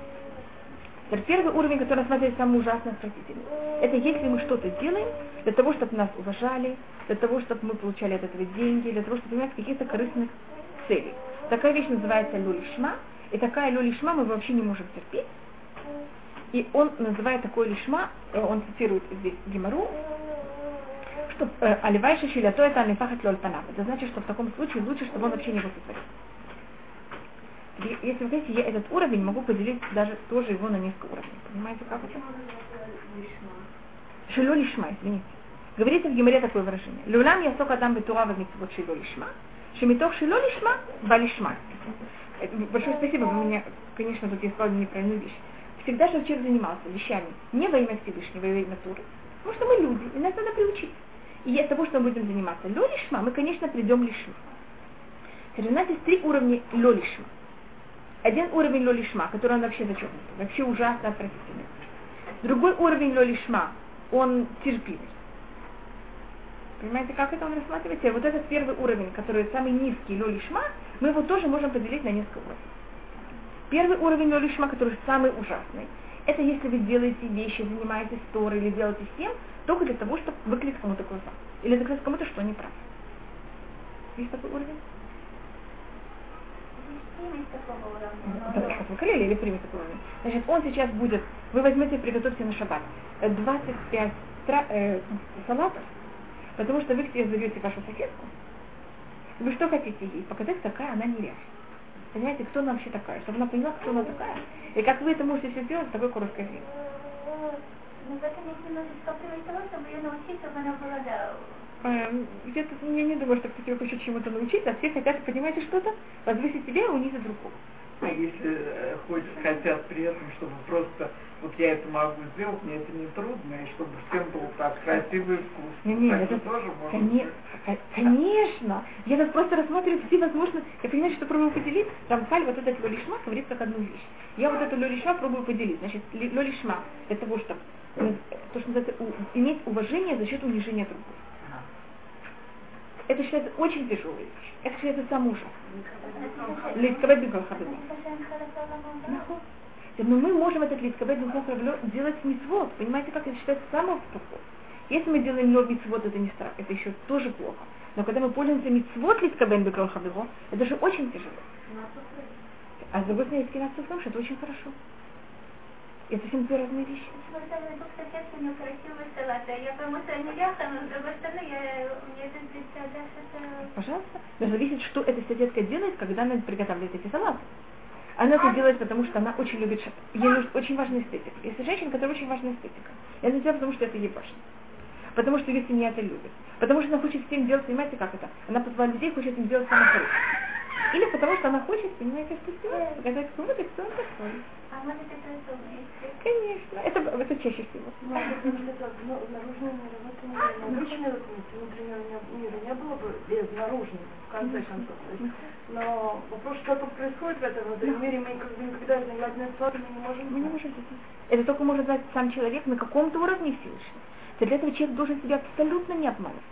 S1: Первый уровень, который рассматривает самый ужасный отвратительный, это если мы что-то делаем для того, чтобы нас уважали, для того, чтобы мы получали от этого деньги, для того, чтобы иметь каких-то корыстных целей. Такая вещь называется люлишма, и такая люлишма мы вообще не можем терпеть. И он называет такой лишма, э, он цитирует здесь Гимару, что э, аливайша шилято это алифахат лоль Это значит, что в таком случае лучше, чтобы он вообще не сотворил если вы хотите, я этот уровень могу поделить даже тоже его на несколько уровней. Понимаете, как это? Шило лишма, извините. Говорится в Гимаре такое выражение. Люлам я сок адам бетура в митцвот шило лишма. Шемитов шило лишма, ба лишма. Большое спасибо, вы меня, конечно, тут я сказала неправильную вещь. Всегда, чтобы человек занимался вещами не во имя Всевышнего, во имя Туры. Потому что мы люди, и нас надо приучить. И от того, что мы будем заниматься лё лишма, мы, конечно, придем лишма. У нас есть три уровня лё лишма. Один уровень лолишма, который он вообще зачеркнут, вообще ужасно отвратительный. Другой уровень лолишма, он терпимый. Понимаете, как это он рассматривается? И вот этот первый уровень, который самый низкий, лолишма, мы его тоже можем поделить на несколько уровней. Первый уровень лолишма, который самый ужасный, это если вы делаете вещи, занимаетесь Торой или делаете с тем, только для того, чтобы выклеить кому-то глаза. Или доказать кому-то, что они правы. Есть такой уровень? Как вы колели или примет такой уровень? Значит, он сейчас будет, вы возьмете и приготовьте на шаббат 25 тра, э, салатов, потому что вы себе зовете вашу соседку. Вы что хотите ей? Показать, какая она неряша. Понимаете, кто она вообще такая? Чтобы она поняла, кто она такая. И как вы это можете все сделать в такое короткое время.
S3: Ну, в этом есть немножечко того, чтобы ее научить, чтобы она была, да,
S1: Эм, я не думаю, что кто-то хочет чему-то научиться, а все хотят, понимаете, что-то, возвысить себя и унизить другого.
S2: А если э, хоть хотят при этом, чтобы просто вот я это могу сделать, мне это не трудно, и чтобы всем было так красиво и вкусно.
S1: Не, не, это
S2: тоже можно.
S1: коне- ко- конечно. Я так просто рассматриваю все возможно. Я понимаю, что пробую поделить. Там Халь вот этот лолишма говорит как одну вещь. Я вот эту лолишма пробую поделить. Значит, ли- лолишма для того, чтобы э, то, что называется, иметь уважение за счет унижения другого. Это считается очень тяжелой. Это считается бегал Нахуй. Но мы можем этот литковать бегал делать митцвот. Понимаете, как это считается самым плохим? Если мы делаем много митцвот, это не страх, это еще тоже плохо. Но когда мы пользуемся митцвот литкабен бекрол хабиго, это же очень тяжело. А с другой стороны, есть кинат что это очень хорошо. Это совсем две разные вещи.
S3: Тут соседка у нее красивый салат, а я пойму, что не ляха, но с другой стороны, я, мне это представляешь, это...
S1: Пожалуйста. Но зависит, что эта соседка делает, когда она приготавливает эти салаты. Она это делает, потому что она очень любит. Ей нужна очень важная эстетика. Есть женщина, которая очень важная эстетика. И она делает, потому что это ей важно. Потому что ее семья это любит. Потому что она хочет всем делать, понимаете, как это? Она позвала людей, хочет им делать самое хорошее. Или потому что она хочет, понимаете, что сделать, показать, он, кто он такой.
S3: А может это это
S1: Конечно, это, это чаще всего.
S4: Бы это ну, внутренний мир, обычный вот внутреннего мира не было бы без наружного, в конце концов. Но вопрос, что тут происходит в этом внутреннем мире, мы как бы никогда это ни одной стороны не можем
S1: Мы не можем. Это только может знать сам человек на каком-то уровне Всевышнего. Для этого человек должен себя абсолютно не обманывать.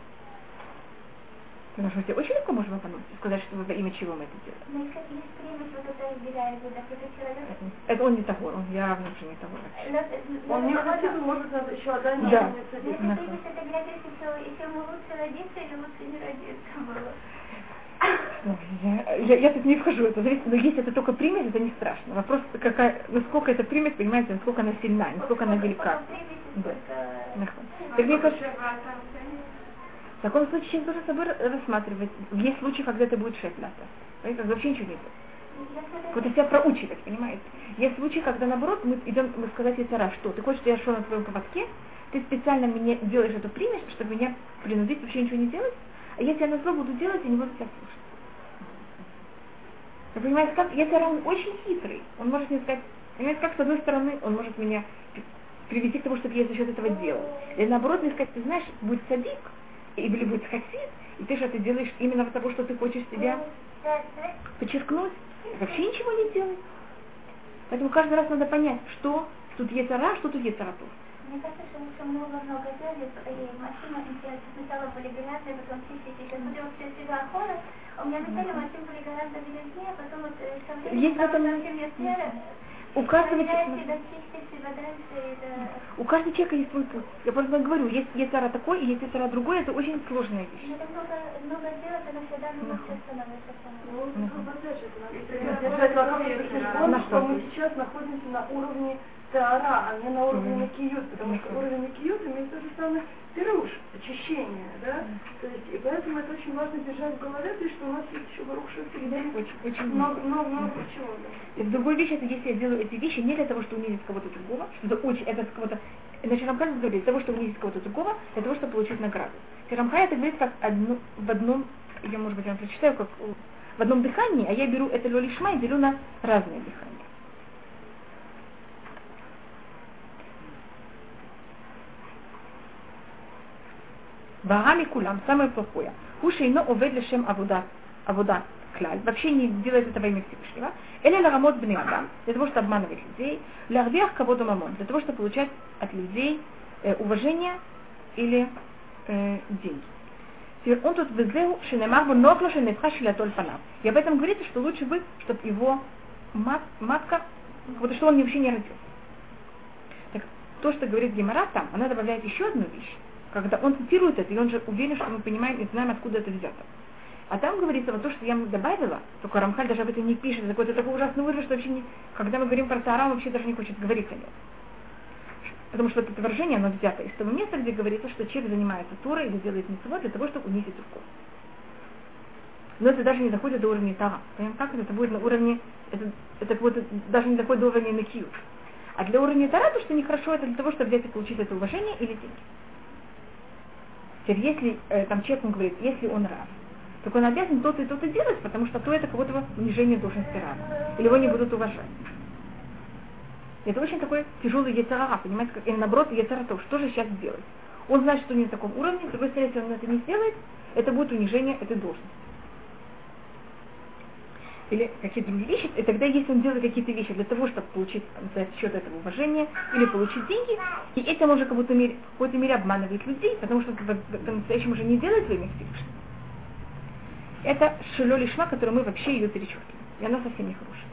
S1: Потому что очень легко можем обмануть и сказать, что во имя чего мы это делаем.
S3: Ну, есть примесь, вот это человек.
S1: Это он не того, он явно уже не того.
S3: Но-
S4: Он не
S3: но-
S4: хотел, может, надо еще отдать
S1: Да.
S4: на
S3: Но
S4: садись.
S3: это примесь фотографии, если, если ему лучше родиться или лучше не родиться было.
S1: Ну, Я, я, я тут не вхожу в это, зависит, но если это только примесь, это не страшно. Вопрос, какая, насколько эта примесь, понимаете, насколько она сильна, насколько она велика. Да. Так мне кажется, в таком случае человек должен собой рассматривать. Есть случаи, когда это будет шесть лата. Понимаете, вообще ничего не будет. Вот и себя проучивать, понимаете? Есть случаи, когда наоборот мы идем мы сказать ей раз, что ты хочешь, что я шел на твоем поводке, ты специально мне делаешь эту примесь, чтобы меня принудить вообще ничего не делать, а если я на зло буду делать, я не буду тебя слушать. Вы понимаете, как? Если он очень хитрый, он может мне сказать, понимаете, как с одной стороны он может меня привести к тому, чтобы я за счет этого делал. Или наоборот мне сказать, ты знаешь, будет садик, или будет хасид, и ты же это делаешь именно от того, что ты хочешь себя подчеркнуть, вообще ничего не делай. Поэтому каждый раз надо понять, что тут есть ара, что тут есть аратур.
S3: Мне кажется, что лучше много-много делали, и машина сначала были грязные, потом чистить, сейчас смотрю, все себя охора, а у меня вначале машины были гораздо грязнее, а потом вот э,
S1: Есть в этом- У каждого человека, у каждого человека есть свой путь. Я просто говорю, есть яцара такой, и есть яцара другой, это очень сложная вещь.
S4: Мы сейчас находимся на уровне Теора, а не на уровне. Макиют, потому что уровень Макиют имеет то же самое пируш, очищение, да? То есть, и поэтому это очень важно держать в голове, то есть, что у нас есть еще Баруша впереди
S1: Очень, очень
S4: много, много, много чего, да.
S1: И другая вещь, это если я делаю эти вещи не для того, чтобы унизить кого-то другого, что это очень, это кого-то, значит, Рамхаль говорит, для того, чтобы унизить кого-то другого, для того, чтобы получить награду. И Рамхаль это говорит как одну, в одном, я, может быть, вам прочитаю, как в одном дыхании, а я беру это лолишма и делю на разные дыхания. Багами кулям, самое плохое. Хушейно овед лешем авода клаль, вообще не делает это во имя Всевышнего. Или бни адам, для того, чтобы обманывать людей. Лярвех кого-то мамон, для того, чтобы получать от людей э, уважение или э, деньги. Теперь он тут везлеу шинемарбу нокло шинепха шилятоль панав. И об этом говорится, что лучше бы, чтобы его мат, матка, вот что он вообще не родился. Так то, что говорит Гемора там, она добавляет еще одну вещь. Когда он цитирует это, и он же уверен, что мы понимаем и знаем, откуда это взято. А там говорится вот то, что я ему добавила, только Рамхаль даже об этом не пишет, это какой-то такой ужасный вырвы, что вообще не, когда мы говорим про Таарам, вообще даже не хочет говорить о нем. Потому что это выражение, оно взято из того места, где говорится, что человек занимается турой или делает митцвот для того, чтобы унизить руку. Но это даже не доходит до уровня Тара. Понимаем, как это? Будет на уровне, это, это вот даже не доходит до уровня Накию. А для уровня Тара то, что нехорошо, это для того, чтобы взять и получить это уважение или деньги. Теперь, если э, там человек он говорит, если он рав, так он обязан то-то и то-то делать, потому что то это кого-то унижение должности рава. Или его не будут уважать. Это очень такой тяжелый яцерара, понимаете, как, или наоборот яцератов, что же сейчас делать? Он знает, что не на таком уровне, с другой стороны, если он это не сделает, это будет унижение этой должности. Или какие-то другие вещи, и тогда если он делает какие-то вещи для того, чтобы получить за счет этого уважения или получить деньги, и этим уже как будто мере, в какой-то мере обманывает людей, потому что по-настоящему уже не делает во имя. Это шило лишма, которую мы вообще ее перечеркиваем. И она совсем не хорошая.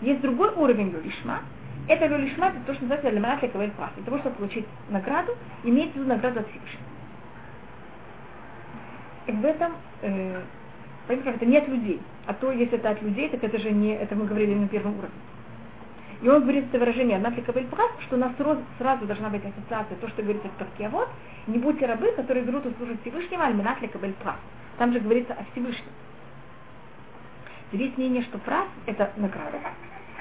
S1: Есть другой уровень люлишма. Это люлишма, это то, что называется элемент лекавель прас. Для того, чтобы получить награду, имеется в виду награду от Всевышнего. И в этом, э, понимаете, это не от людей. А то, если это от людей, так это же не, это мы говорили на первом уровне. И он говорит это выражение «Одна лекавель прас», что у нас сразу, сразу должна быть ассоциация, то, что говорится в Паске, а вот, не будьте рабы, которые берут и служат Всевышнего, альминат лекавель прас. Там же говорится о Всевышнем. Есть мнение, что прас – это награда.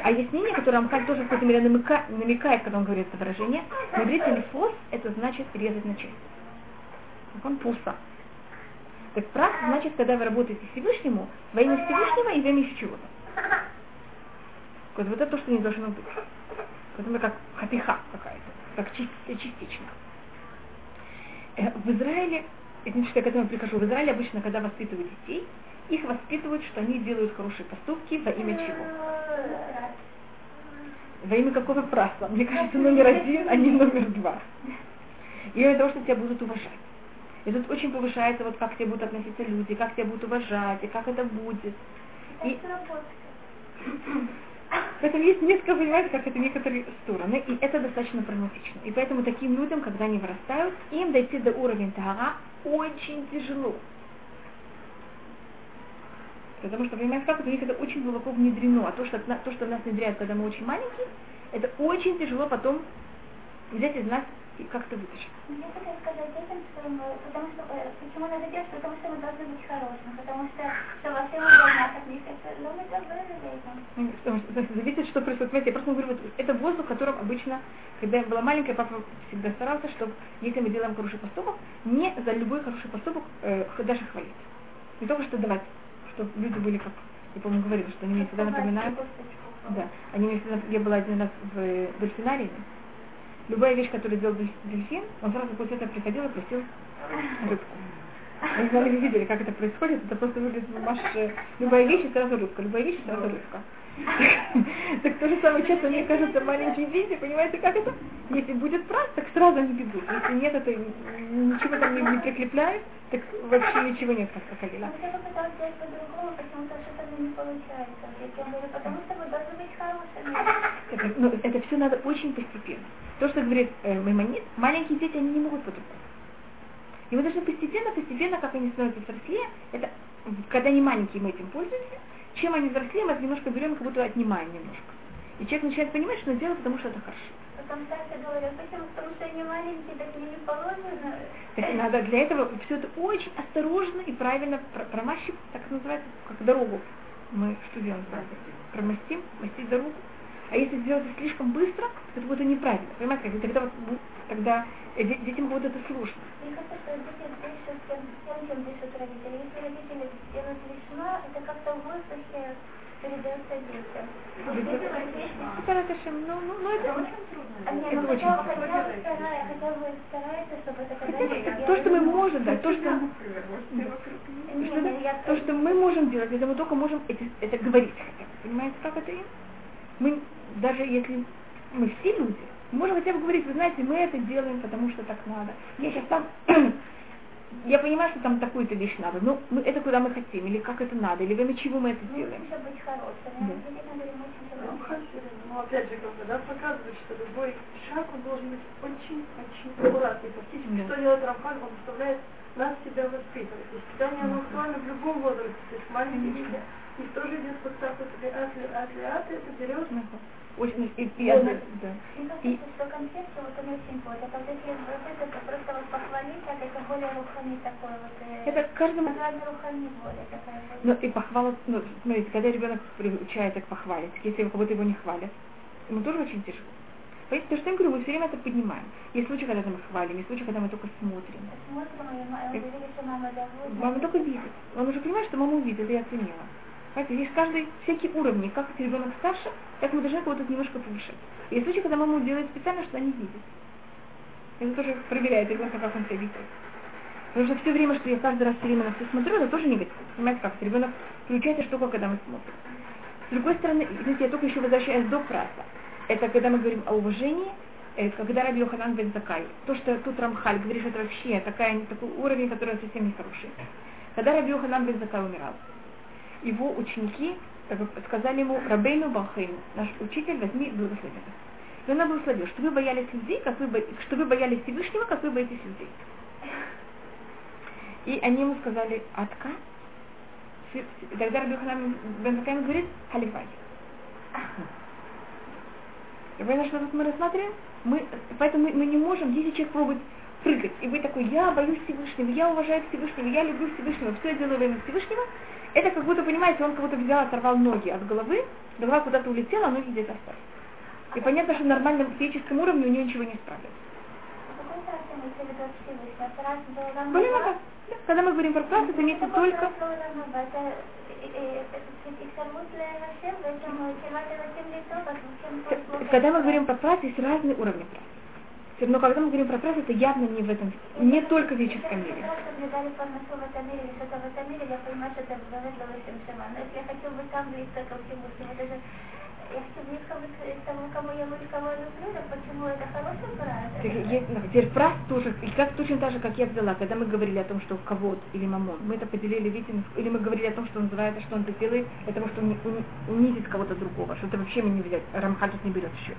S1: А есть мнение, которое Амхаль тоже в какой-то мере намека, намекает, когда он говорит это выражение. На иврите лифос – это значит резать на части. Он пуса. Так прав значит, когда вы работаете Всевышнему, во имя Всевышнего и во имя чего-то. Вот, это то, что не должно быть. Это как хатиха какая-то, как частично. Э, в Израиле, это значит, я к этому прихожу, в Израиле обычно, когда воспитывают детей, их воспитывают, что они делают хорошие поступки во имя чего? Во имя какого праса? Мне кажется, номер один, а не номер два. И имя того, что тебя будут уважать. И тут очень повышается, вот как к тебе будут относиться люди, как тебя будут уважать, и как это будет. И... В [LAUGHS] этом есть несколько, понимаете, как это некоторые стороны, и это достаточно прагматично. И поэтому таким людям, когда они вырастают, им дойти до уровня тара очень тяжело. Потому что, понимаете, как это у них это очень глубоко внедрено. А то, что, то, что нас внедряют, когда мы очень маленькие, это очень тяжело потом взять из нас и как-то вытащить.
S3: Я хотела сказать детям, что мы, потому что, э, почему надо делать, потому что мы должны быть хорошими, потому что, что во всем должна относиться, но мы должны этим.
S1: Потому что зависит, что происходит. Знаете, я просто говорю, вот, это воздух, которым обычно, когда я была маленькая, папа всегда старался, чтобы, если мы делаем хороший поступок, не за любой хороший поступок э, даже хвалить. Не только что давать чтобы люди были как, я помню, говорили, что они мне всегда напоминают. Да, они мне всегда, я была один раз в дельфинарии, любая вещь, которую делал дельфин, он сразу после этого приходил и просил рыбку. Не знаю, вы видели, как это происходит, это просто выглядит любая вещь и сразу рыбка, любая вещь и сразу рыбка. [LAUGHS] Так то же самое часто, мне кажется, маленькие дети, понимаете, как это? Если будет прав, так сразу они бегут. Если нет, это ничего там не, не прикрепляет, так вообще ничего нет, как
S3: Калила. Я попыталась сделать по-другому, почему-то что-то не получается. Я говорю, потому что вы должны быть хорошими.
S1: Это, ну, это все надо очень постепенно. То, что говорит э, Маймонит, маленькие дети, они не могут по-другому. И мы должны постепенно, постепенно, как они становятся взрослее, это когда они маленькие, мы этим пользуемся, чем они взрослее, мы это немножко берем, как будто отнимаем немножко. И человек начинает понимать, что он делает, потому что это хорошо.
S3: Потом Саша говорит, почему? Потому что они маленькие, так мне не положено.
S1: Так надо для этого все это очень осторожно и правильно промащивать, так называется, как дорогу. Мы что делаем? Промастим, мастить дорогу. А если сделать это слишком быстро, то это будет неправильно. Понимаете, как тогда, вот, тогда детям будет это сложно.
S3: Мне кажется, что дети дышат тем, тем, чем дышат родители. Если родители делают лишма, это как-то в воздухе передается детям.
S1: Это Шем, ну, ну, ну это очень
S3: трудно. Ну это когда
S1: То, что мы можем, да, то, что, то, что мы можем делать, это мы только можем это, это говорить. Понимаете, как это есть? Мы, даже если мы все люди, можем хотя бы говорить, вы знаете, мы это делаем, потому что так надо. Я сейчас там я понимаю, что там такую-то вещь надо, но мы, это куда мы хотим, или как это надо, или для чего мы это
S3: Мы
S1: делаем.
S3: учимся быть хорошими.
S1: Да.
S5: Ну. Ну, опять же, как бы, да, показывает, что любой шаг, он должен быть очень-очень аккуратный. Фактически,
S1: Да.
S5: что делает Рамхан, он заставляет нас себя воспитывать. Воспитание, оно актуально в любом возрасте. То есть маленькие дети, их тоже идет подставка, если атли, атли, атли, это берешь.
S1: Очень, и, и
S5: Вот.
S1: одна- да. И-
S3: что концепция вот она очень вот, это вот если вот это просто вот похвалить, так это более рухани такой вот. э,
S1: Это каждому
S3: рухани более такая вот.
S1: Ну и похвала, ну, смотрите, когда ребенок приучается к похвале, если как будто его не хвалят, ему тоже очень тяжело. Понимаете, то, что я говорю, мы все время это поднимаем. Есть случаи, когда мы хвалим, есть случаи, когда мы только смотрим.
S3: Смотрим, и ма- увидели, что мама.
S1: Мама только видит. Он уже понимает, что мама увидит, и оценила. Понимаете, есть каждый всякие уровни, как ребенок старше, так мы должны кого-то немножко повышать. Есть случаи, когда мама делает специально, что они видят. Это тоже проверяет ребенка, как он себя ведет. Потому что все время, что я каждый раз все время на все смотрю, это тоже негатив. Понимаете, как ребенок приучается только, когда мы смотрим. С другой стороны, знаете, я только еще возвращаюсь до праса. Это когда мы говорим о уважении, когда Раби Йоханан бен Закай, то, что тут Рамхаль говорит, это вообще такая, такой уровень, который совсем нехороший. Когда Раби Йоханан бен Закай умирал, его ученики бы, сказали ему, Рабейну Балхейну, наш учитель, возьми благослови нас». И он благословил, что вы боялись людей, как вы, что вы боялись Всевышнего, как вы боитесь людей. И они ему сказали, Атка. Фи- Тогда Раби Йоханан бен Закай ему говорит, Халифай. И понятно, что тут мы рассматриваем, мы, поэтому мы, мы не можем, если человек пробует прыгать, и быть такой, я боюсь Всевышнего, я уважаю Всевышнего, я люблю Всевышнего, все я делаю во имя Всевышнего, это как будто, понимаете, он будто взял, оторвал ноги от головы, голова куда-то улетела, а ноги где-то остались. И понятно, что на нормальном физическом уровне у него ничего не справится. Как? Да. Когда мы говорим про працу, это имеется только... Когда мы говорим про працу, есть разные уровни працы. Но когда мы говорим про працу, это явно не в этом, не только в физическом мире.
S3: Раз соблюдали парносу в этом мире что-то в этом мире, я понимаю, что это говорит Лаврисим Шема. Но если я хочу быть там близко ко Всевышнему, это же я хочу близко быть к тому, кому я люблю, кого я люблю, так почему это хороший?
S1: Теперь есть- ну, Теперь прав тоже, и как точно так же, как я взяла, когда мы говорили о том, что кого или мамон, мы это поделили, видите, или мы говорили о том, что он называется, что он это делает, это потому что он не- уни- унизит кого-то другого, что это вообще мы не взять, Рамхаль тут не берет в счет.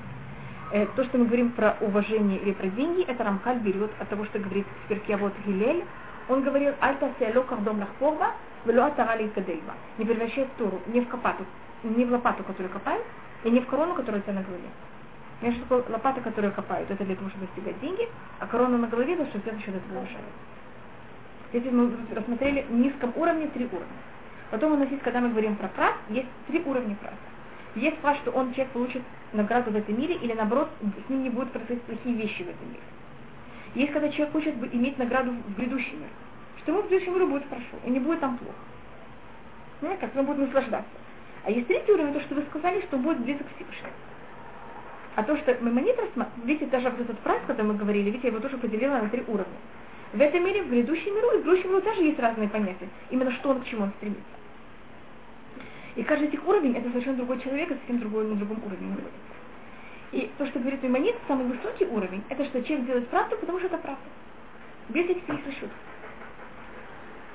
S1: Э, То, что мы говорим про уважение или про деньги, это Рамхаль берет от того, что говорит вот Гилель. Он говорил, альта сеало кардом лахпорба, вело атарали кадельба. Не превращай Тору не в копату, не в лопату, которую копают, и не в корону, которая у тебя на голове. Знаешь, что такое лопата, которую копают, это для того, чтобы достигать деньги, а корона на голове, это что все за счет этого уважают. Если мы рассмотрели в низком уровне три уровня. Потом у нас есть, когда мы говорим про прав, есть три уровня прав. Есть прав, что он, человек, получит награду в этом мире, или наоборот, с ним не будут происходить плохие вещи в этом мире. Есть, когда человек хочет иметь награду в грядущем мире. Что ему в грядущем мире будет хорошо, и не будет там плохо. Ну, как он будет наслаждаться. А есть третий уровень, то, что вы сказали, что будет близок к Всевышнему. А то, что Маймонит рассматривает, видите, даже вот этот прайс, когда мы говорили, видите, я его тоже поделила на три уровня. В этом мире, в грядущем миру и в будущем миру тоже есть разные понятия. Именно что он, к чему он стремится. И каждый из этих уровней это совершенно другой человек, и совсем другой, на другом уровне находится. И то, что говорит Маймонит, самый высокий уровень, это что человек делает правду, потому что это правда. Без этих всех расчетов.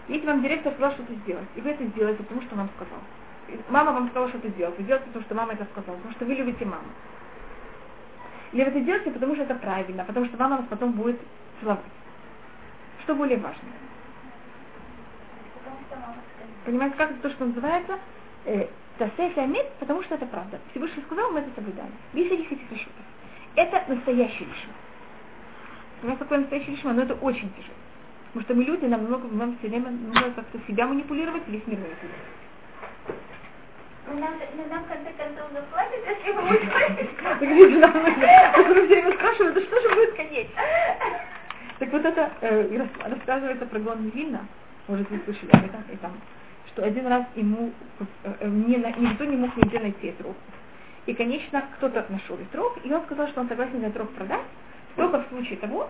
S1: Если вам директор сказал что-то сделать, и вы это сделаете, потому что он вам сказал. И Мама вам сказала что-то сделать, вы делаете, потому что мама это сказала, потому что вы любите маму. Или вы это делаете, потому что это правильно, потому что мама вас потом будет целовать. Что более важно? Понимаете, как это то, что называется э, тасефи амит, потому что это правда. Всевышний сказал, мы это соблюдаем. Без всяких этих расчетов. Это настоящий лишма. Понимаете, такое настоящий лишма, но это очень тяжело. Потому что мы люди, нам много, нам все время нужно как-то себя манипулировать, весь мир манипулировать.
S3: Ну, нам, ну, нам в конце концов заплатят, если мы будем [LAUGHS]
S1: Так видите, нам нужно, которые все время спрашивают, да что же будет конечно? Так вот это э, рас- рассказывается про Гон Вильна, может вы слышали об этом, и там, что один раз ему э, э, не никто не мог нигде найти этот. И, конечно, кто-то нашел этот рог, и он сказал, что он согласен этот рог продать, только в случае того,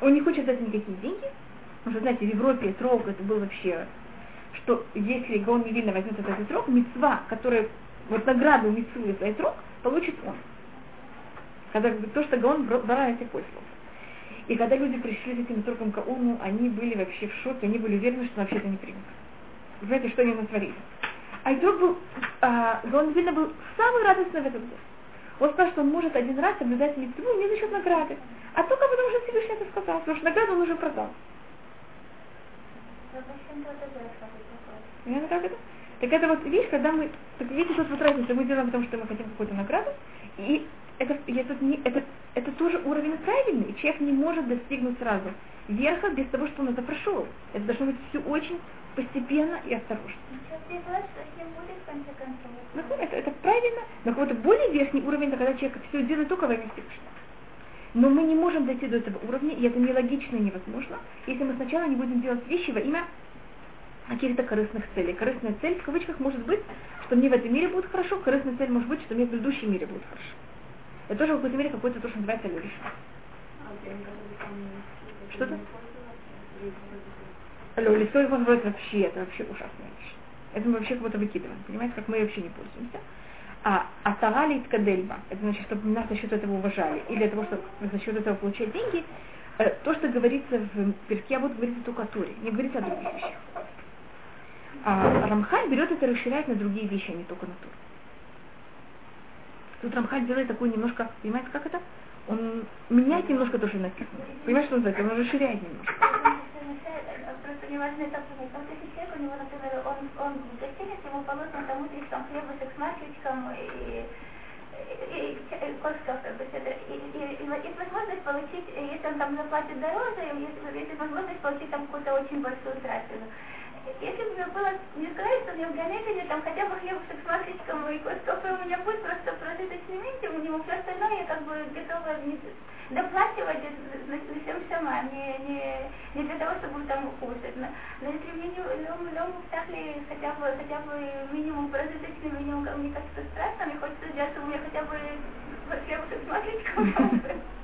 S1: он не хочет дать никакие деньги, потому что, знаете, в Европе этот это был вообще, что если Гаон Вильна возьмет этот, этот мецва, которая, вот награду мецвы за этот рог, получит он. Когда то, что Гаон брал на этих пользовался. И когда люди пришли с этим трупом к Ауну, они были вообще в шоке, они были уверены, что вообще это не примут. Знаете, что они натворили? А Айдор был, а, он, видно, был самый радостный в этом году. Он сказал, что он может один раз соблюдать митцву не за счет награды, а только потому, что Всевышний это сказал, потому что награду он уже продал. Понятно, как это? Так это вот вещь, когда мы, так видите, тут вот разница, мы делаем потому, что мы хотим какую-то награду, и это, это, не, это, это тоже уровень правильный, человек не может достигнуть сразу верха без того, что он это прошел. Это должно быть все очень постепенно и осторожно. Ну, это, это правильно, но какой-то более верхний уровень, это когда человек все делает только во имя Всевышнего. Но мы не можем дойти до этого уровня, и это нелогично и невозможно, если мы сначала не будем делать вещи во имя каких-то корыстных целей. Корыстная цель в кавычках может быть, что мне в этом мире будет хорошо, корыстная цель может быть, что мне в предыдущем мире будет хорошо. Это тоже в какой-то мере какой-то то, что называется Что-то? Алло, лицо его называется вообще, это вообще ужасная вещь. Это мы вообще кого-то выкидываем, понимаете, как мы вообще не пользуемся. А атарали кадельба, это значит, чтобы нас за счет этого уважали, или для того, чтобы за счет этого получать деньги, э, то, что говорится в перке, а вот говорится только о Торе, не говорится о других вещах. А Рамхаль берет это и расширяет на другие вещи, а не только на Тору. Тут Рамхаль делает такой немножко, понимаете, как это? Он меняет немножко то, что написано. Понимаешь, что он называется? Он расширяет немножко.
S3: Просто неважно, это понять. Вот если человек, у например, он, он в гостинице, ему положено там утречком хлебушек с мальчичком и кое-что, как бы, и, и, возможность получить, если он там заплатит дороже, есть, есть возможность получить там какую-то очень большую трапезу если бы мне было не сказать, что мне в Ганедине там хотя бы хлебушек с масличком и кое-что у меня будет просто прожиточный минимум, все остальное я как бы готова доплачивать за всем сама, не, не, не для того, чтобы там кушать. Но, но если мне не лем ставили хотя бы, хотя бы минимум прожиточный минимум, мне кажется страшно, мне хочется сделать, чтобы у меня хотя бы хлебушек с масличком [LAUGHS]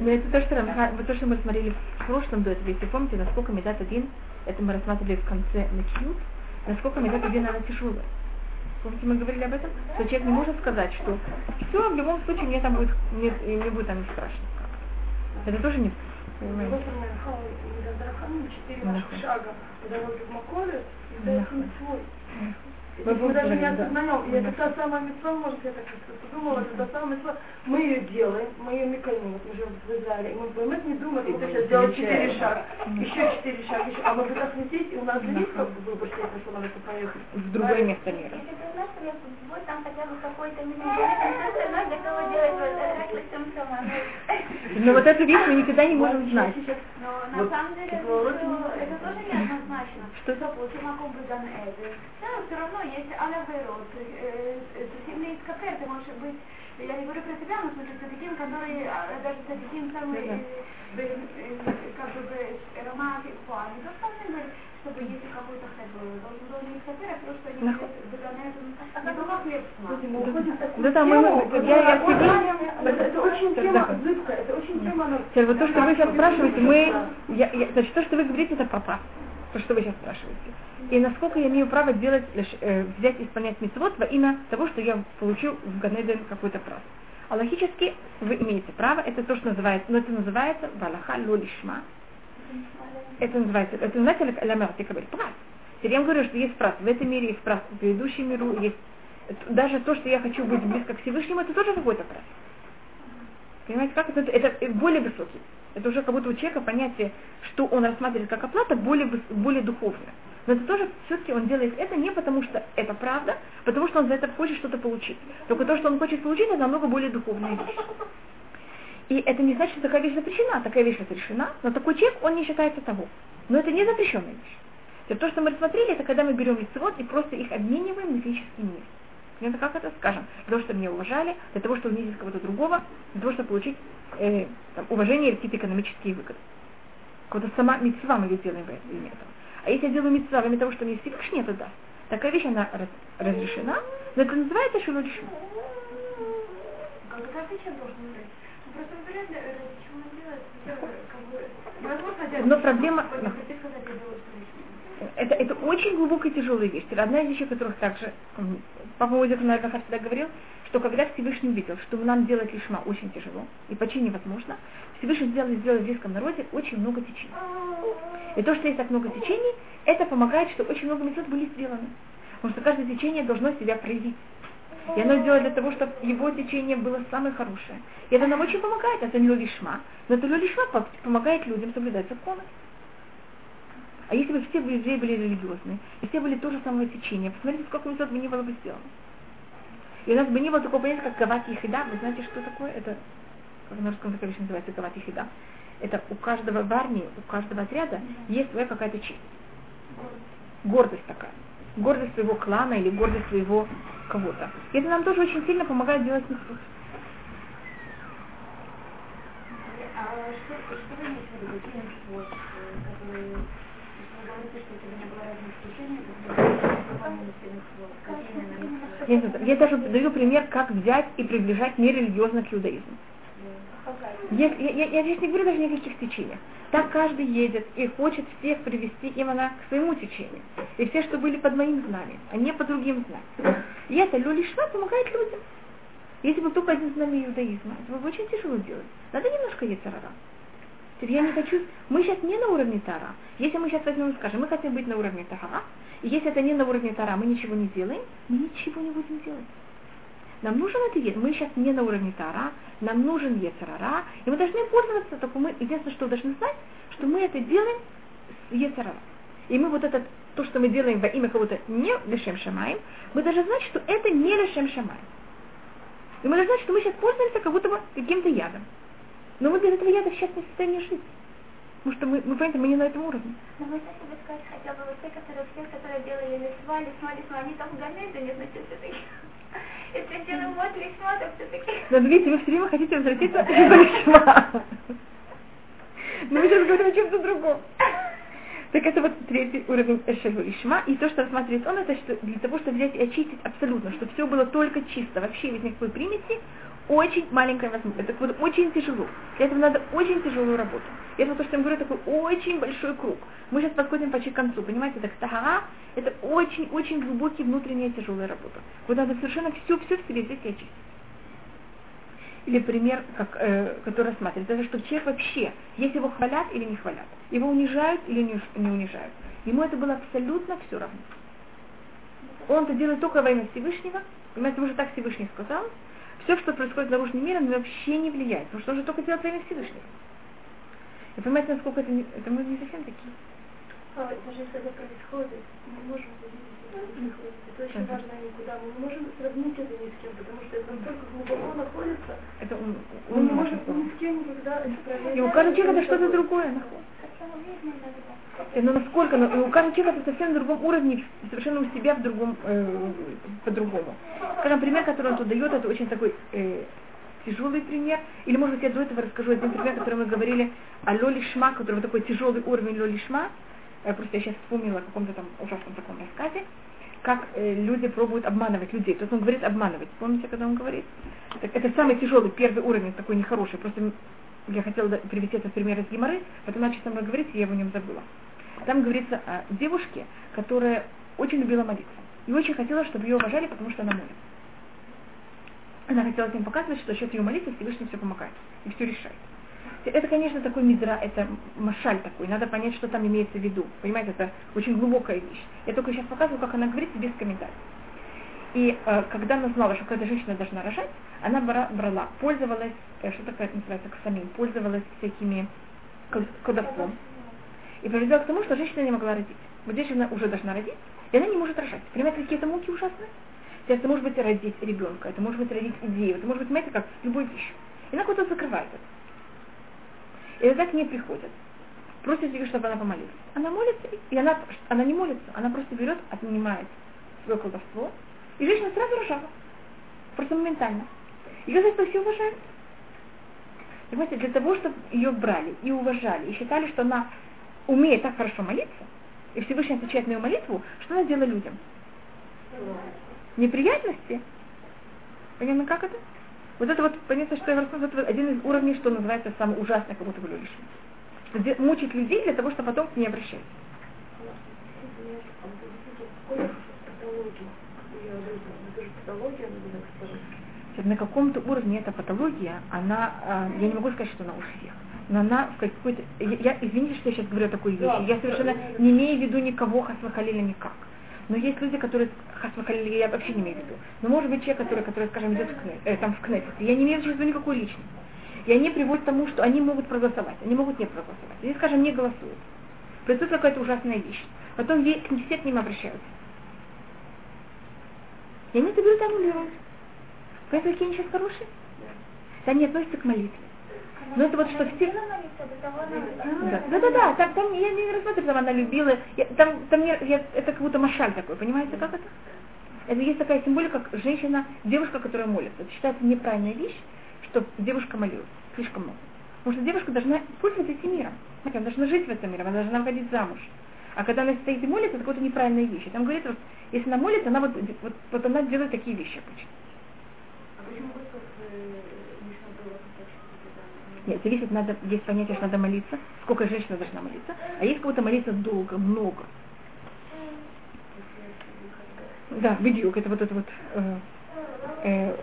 S1: но это то, что, вот то, что мы смотрели в прошлом до этого, если помните, насколько Медат один, это мы рассматривали в конце Накьют, насколько Медат один, она тяжелая. Помните, мы говорили об этом? Что человек не может сказать, что все, в любом случае мне там будет, мне, мне будет там не страшно. Это тоже не
S5: Понимаете? Четыре шага дороги в Маколе, и дает свой. Мы, мы даже не осознаем, и это та самая митцва, может, я так подумала, это та самая митцва, мы ее делаем, мы ее меканим, мы живем в Израиле, и мы не думаем, что сейчас сделать четыре шага, еще четыре шага, еще, а мы так лететь, и у нас же есть как бы выбор, что это поехать.
S1: В другое место мира.
S3: Если ты знаешь, что я вот там хотя бы какой-то минимум, все остальное готова делать вот всем сама.
S1: Но вот эту вещь мы никогда не можем знать.
S3: Но на самом деле это тоже неоднозначно.
S1: Что?
S3: Допустим, о ком бы Да, все равно есть аля-верот, совсем не кафе, ты можешь быть, я не говорю про себя, но смысле садиким, который даже садиким самый, как бы, роман, достаточно говорит, чтобы если какой-то хлеб должен был не кафе, а просто хлеб
S1: Да, да, мы, я, я
S5: тебе... Это очень тема зыбкая, это очень тема...
S1: Теперь вот то, что вы сейчас спрашиваете, мы, я, я, значит, то, что вы говорите, это папа, то, что вы сейчас спрашиваете. И насколько я имею право делать, э, взять и исполнять митцвот во имя того, что я получил в Ганеден какой-то прав. А логически вы имеете право, это то, что называется, но это называется валаха лолишма. Это называется, это называется ламер тикабель прав. Теперь я вам говорю, что есть прав в этом мире, есть прав в предыдущем миру, есть даже то, что я хочу быть близко к Всевышнему, это тоже какой-то прав. Понимаете, как это, это более высокий. Это уже как будто у человека понятие, что он рассматривает как оплата, более, более духовное. Но это тоже все-таки он делает это не потому, что это правда, а потому что он за это хочет что-то получить. Только то, что он хочет получить, это намного более духовная вещь. И это не значит, что такая вещь запрещена. Такая вещь разрешена, но такой человек, он не считается того. Но это не запрещенная вещь. То, что мы рассмотрели, это когда мы берем митцвот и просто их обмениваем на физический мир. Это как это скажем? Для того, чтобы меня уважали, для того, чтобы унизить кого-то другого, для того, чтобы получить э, там, уважение или какие-то экономические выгоды. Какого-то сама митцва мы ведь делаем в имя. А если я делаю митцва во того, что мне Всевышний это даст, такая вещь, она раз, разрешена, но это называется шилулишма.
S3: Как это отличие должен быть? Ну, чего делать,
S1: Но проблема... Это, это очень глубокая и тяжелая вещь. Одна из вещей, которых также Папа Музик, наверное, всегда говорил, что когда Всевышний увидел, что нам делать лишма очень тяжело и почти невозможно, Всевышний сделал, сделал в еврейском народе очень много течений. И то, что есть так много течений, это помогает, что очень много метод были сделаны. Потому что каждое течение должно себя проявить. И оно сделано для того, чтобы его течение было самое хорошее. И это нам очень помогает, это не лишма. Но это лишма помогает людям соблюдать законы. А если бы все евреи были религиозные, и все были то же самое течение, посмотрите, сколько метод бы не было бы сделано. И у нас бы не было такого понятия, как гават ехида. Вы знаете, что такое? Это, как на русском языке называется гават ехида. Это у каждого в армии, у каждого отряда есть своя какая-то честь. Гордость такая гордость своего клана или гордость своего кого-то. И это нам тоже очень сильно помогает делать митцвот.
S3: А что, что вы имеете в виду тем, вот, который, вы говорите, что это не было разных
S1: Нет, нет, я даже даю пример, как взять и приближать нерелигиозно к иудаизму. Я, я, я здесь не говорю даже никаких течениях. Так каждый едет и хочет всех привести именно к своему течению. И все, что были под моим знанием, а не под другим знанием. И это люлишма помогает людям. Если бы только один знамя иудаизма, это было бы очень тяжело делать. Надо немножко яцерара. Я не хочу... Мы сейчас не на уровне Тара. Если мы сейчас возьмем и скажем, мы хотим быть на уровне Тара, и если это не на уровне Тара, мы ничего не делаем, мы ничего не будем делать. Нам нужен ед. Мы сейчас не на уровне Тара, нам нужен Ецарара, и мы должны пользоваться, только мы, единственное, что должны знать, что мы это делаем с Ецарара. И мы вот это, то, что мы делаем во имя кого-то не Лешем Шамаем, мы должны знать, что это не Лешем Шамаем. И мы должны знать, что мы сейчас пользуемся как будто бы каким-то ядом. Но мы без этого яда сейчас не в состоянии жить. Потому что мы, мы понимаете, мы не на этом уровне.
S3: Но вы себе сказать хотя бы вот те, которые все, которые делали лесва, лесва, лесва, они там в Ганеде не значит это.
S1: Но видите, вы все время хотите возвратиться к лесва. Но мы сейчас говорим о чем-то другом. Так это вот третий уровень Эшеву Ишма. И то, что рассматривает он, это что для того, чтобы взять и очистить абсолютно, чтобы все было только чисто, вообще без никакой примеси, очень маленькая возможность. Это вот очень тяжело. Для этого надо очень тяжелую работу. И это то, что я говорю, такой очень большой круг. Мы сейчас подходим почти к концу, понимаете, так тагара, это очень-очень глубокий внутренняя тяжелая работа. Вот надо совершенно все-все в себе и очистить. Или пример, как, э, который рассматривает, это что человек вообще, если его хвалят или не хвалят, его унижают или не, не унижают, ему это было абсолютно все равно. Он это делает только во имя Всевышнего, понимаете, ему же так Всевышний сказал, все, что происходит в наружном мире, вообще не влияет, потому что он же только делает во имя Всевышнего. И понимаете, насколько это, не, это мы не совсем такие.
S5: А, даже если это происходит, мы можем это очень важно никуда. Мы не можем сравнить это ни с кем, потому что это настолько глубоко находится.
S1: Это он,
S5: мы не можем ни с кем никогда это проверить.
S1: И у каждого человека это что-то другое находится. Но насколько, но у каждого человека это совсем на другом уровне, совершенно у себя в другом, э, по-другому. Скажем, пример, который он тут дает, это очень такой э, тяжелый пример. Или, может быть, я до этого расскажу один пример, который мы говорили о Лоли Шма, который вот такой тяжелый уровень Лоли Шма. Э, просто я сейчас вспомнила о каком-то там ужасном таком рассказе, как э, люди пробуют обманывать людей. То есть он говорит обманывать. Помните, когда он говорит? Так, это самый тяжелый, первый уровень, такой нехороший. Просто я хотела привести этот пример из Гимары, потом начал со мной говорить, и я его не забыла. Там говорится о девушке, которая очень любила молиться. И очень хотела, чтобы ее уважали, потому что она молится. Она хотела всем показывать, что счет ее молитвы Всевышний все помогает и все решает. Это, конечно, такой мидра, это машаль такой, надо понять, что там имеется в виду. Понимаете, это очень глубокая вещь. Я только сейчас показываю, как она говорит, без комментариев. И э, когда она знала, что когда женщина должна рожать, она бра, брала, пользовалась, э, что такое называется, ксамин, пользовалась всякими колдовством. И привела к тому, что женщина не могла родить. Вот женщина уже должна родить, и она не может рожать. Понимаете, какие это муки ужасные? Это может быть родить ребенка, это может быть родить идею, это может быть, понимаете, как любую вещь. И она куда-то закрывает это. И это так не приходит. Просит ее, чтобы она помолилась. Она молится, и она, она не молится, она просто берет, отнимает свое колдовство, и женщина сразу рожала. Просто моментально. Ее за это все уважают. Понимаете, для того, чтобы ее брали и уважали, и считали, что она умеет так хорошо молиться, и Всевышний отвечает на ее молитву, что она делала людям? Неприятности. Понятно, как это? Вот это вот, понятно, что я рассказываю, это один из уровней, что называется самый ужасный, как будто бы люди. Мучить людей для того, чтобы потом к ней
S5: надо
S1: на каком-то уровне эта патология, она, а, я не могу сказать, что она у всех, но она в какой-то, я, извините, что я сейчас говорю такую вещь, я совершенно не имею в виду никого хасвахалиля никак. Но есть люди, которые хасвахалиля я вообще не имею в виду. Но может быть человек, который, который скажем, идет в, кне, э, там, в кнессет, я не имею в виду никакой личности. И они приводят к тому, что они могут проголосовать, они могут не проголосовать. Или, скажем, не голосуют. Происходит какая-то ужасная вещь. Потом все к ним обращаются. И они это берут аннулируют. Поэтому какие они сейчас хорошие? Да. Они относятся к молитве. Но это вот что все... Да, да, да, да, там, я не рассматриваю, там она любила, я, там, там не, я, это как будто машаль такой, понимаете, как это? Это есть такая символика, как женщина, девушка, которая молится. Это считается неправильная вещь, что девушка молилась слишком много. Потому что девушка должна пользоваться этим миром. Она должна жить в этом мире, она должна выходить замуж. А когда она стоит и молится, это какая-то неправильная вещь. И там говорится, вот, если она молится, она вот, вот, вот она делает такие вещи обычно. А почему нет, зависит, надо, есть понятие, что надо молиться, сколько женщина должна молиться, а есть кого-то молиться долго, много. Да, видео, это вот это вот, э, э,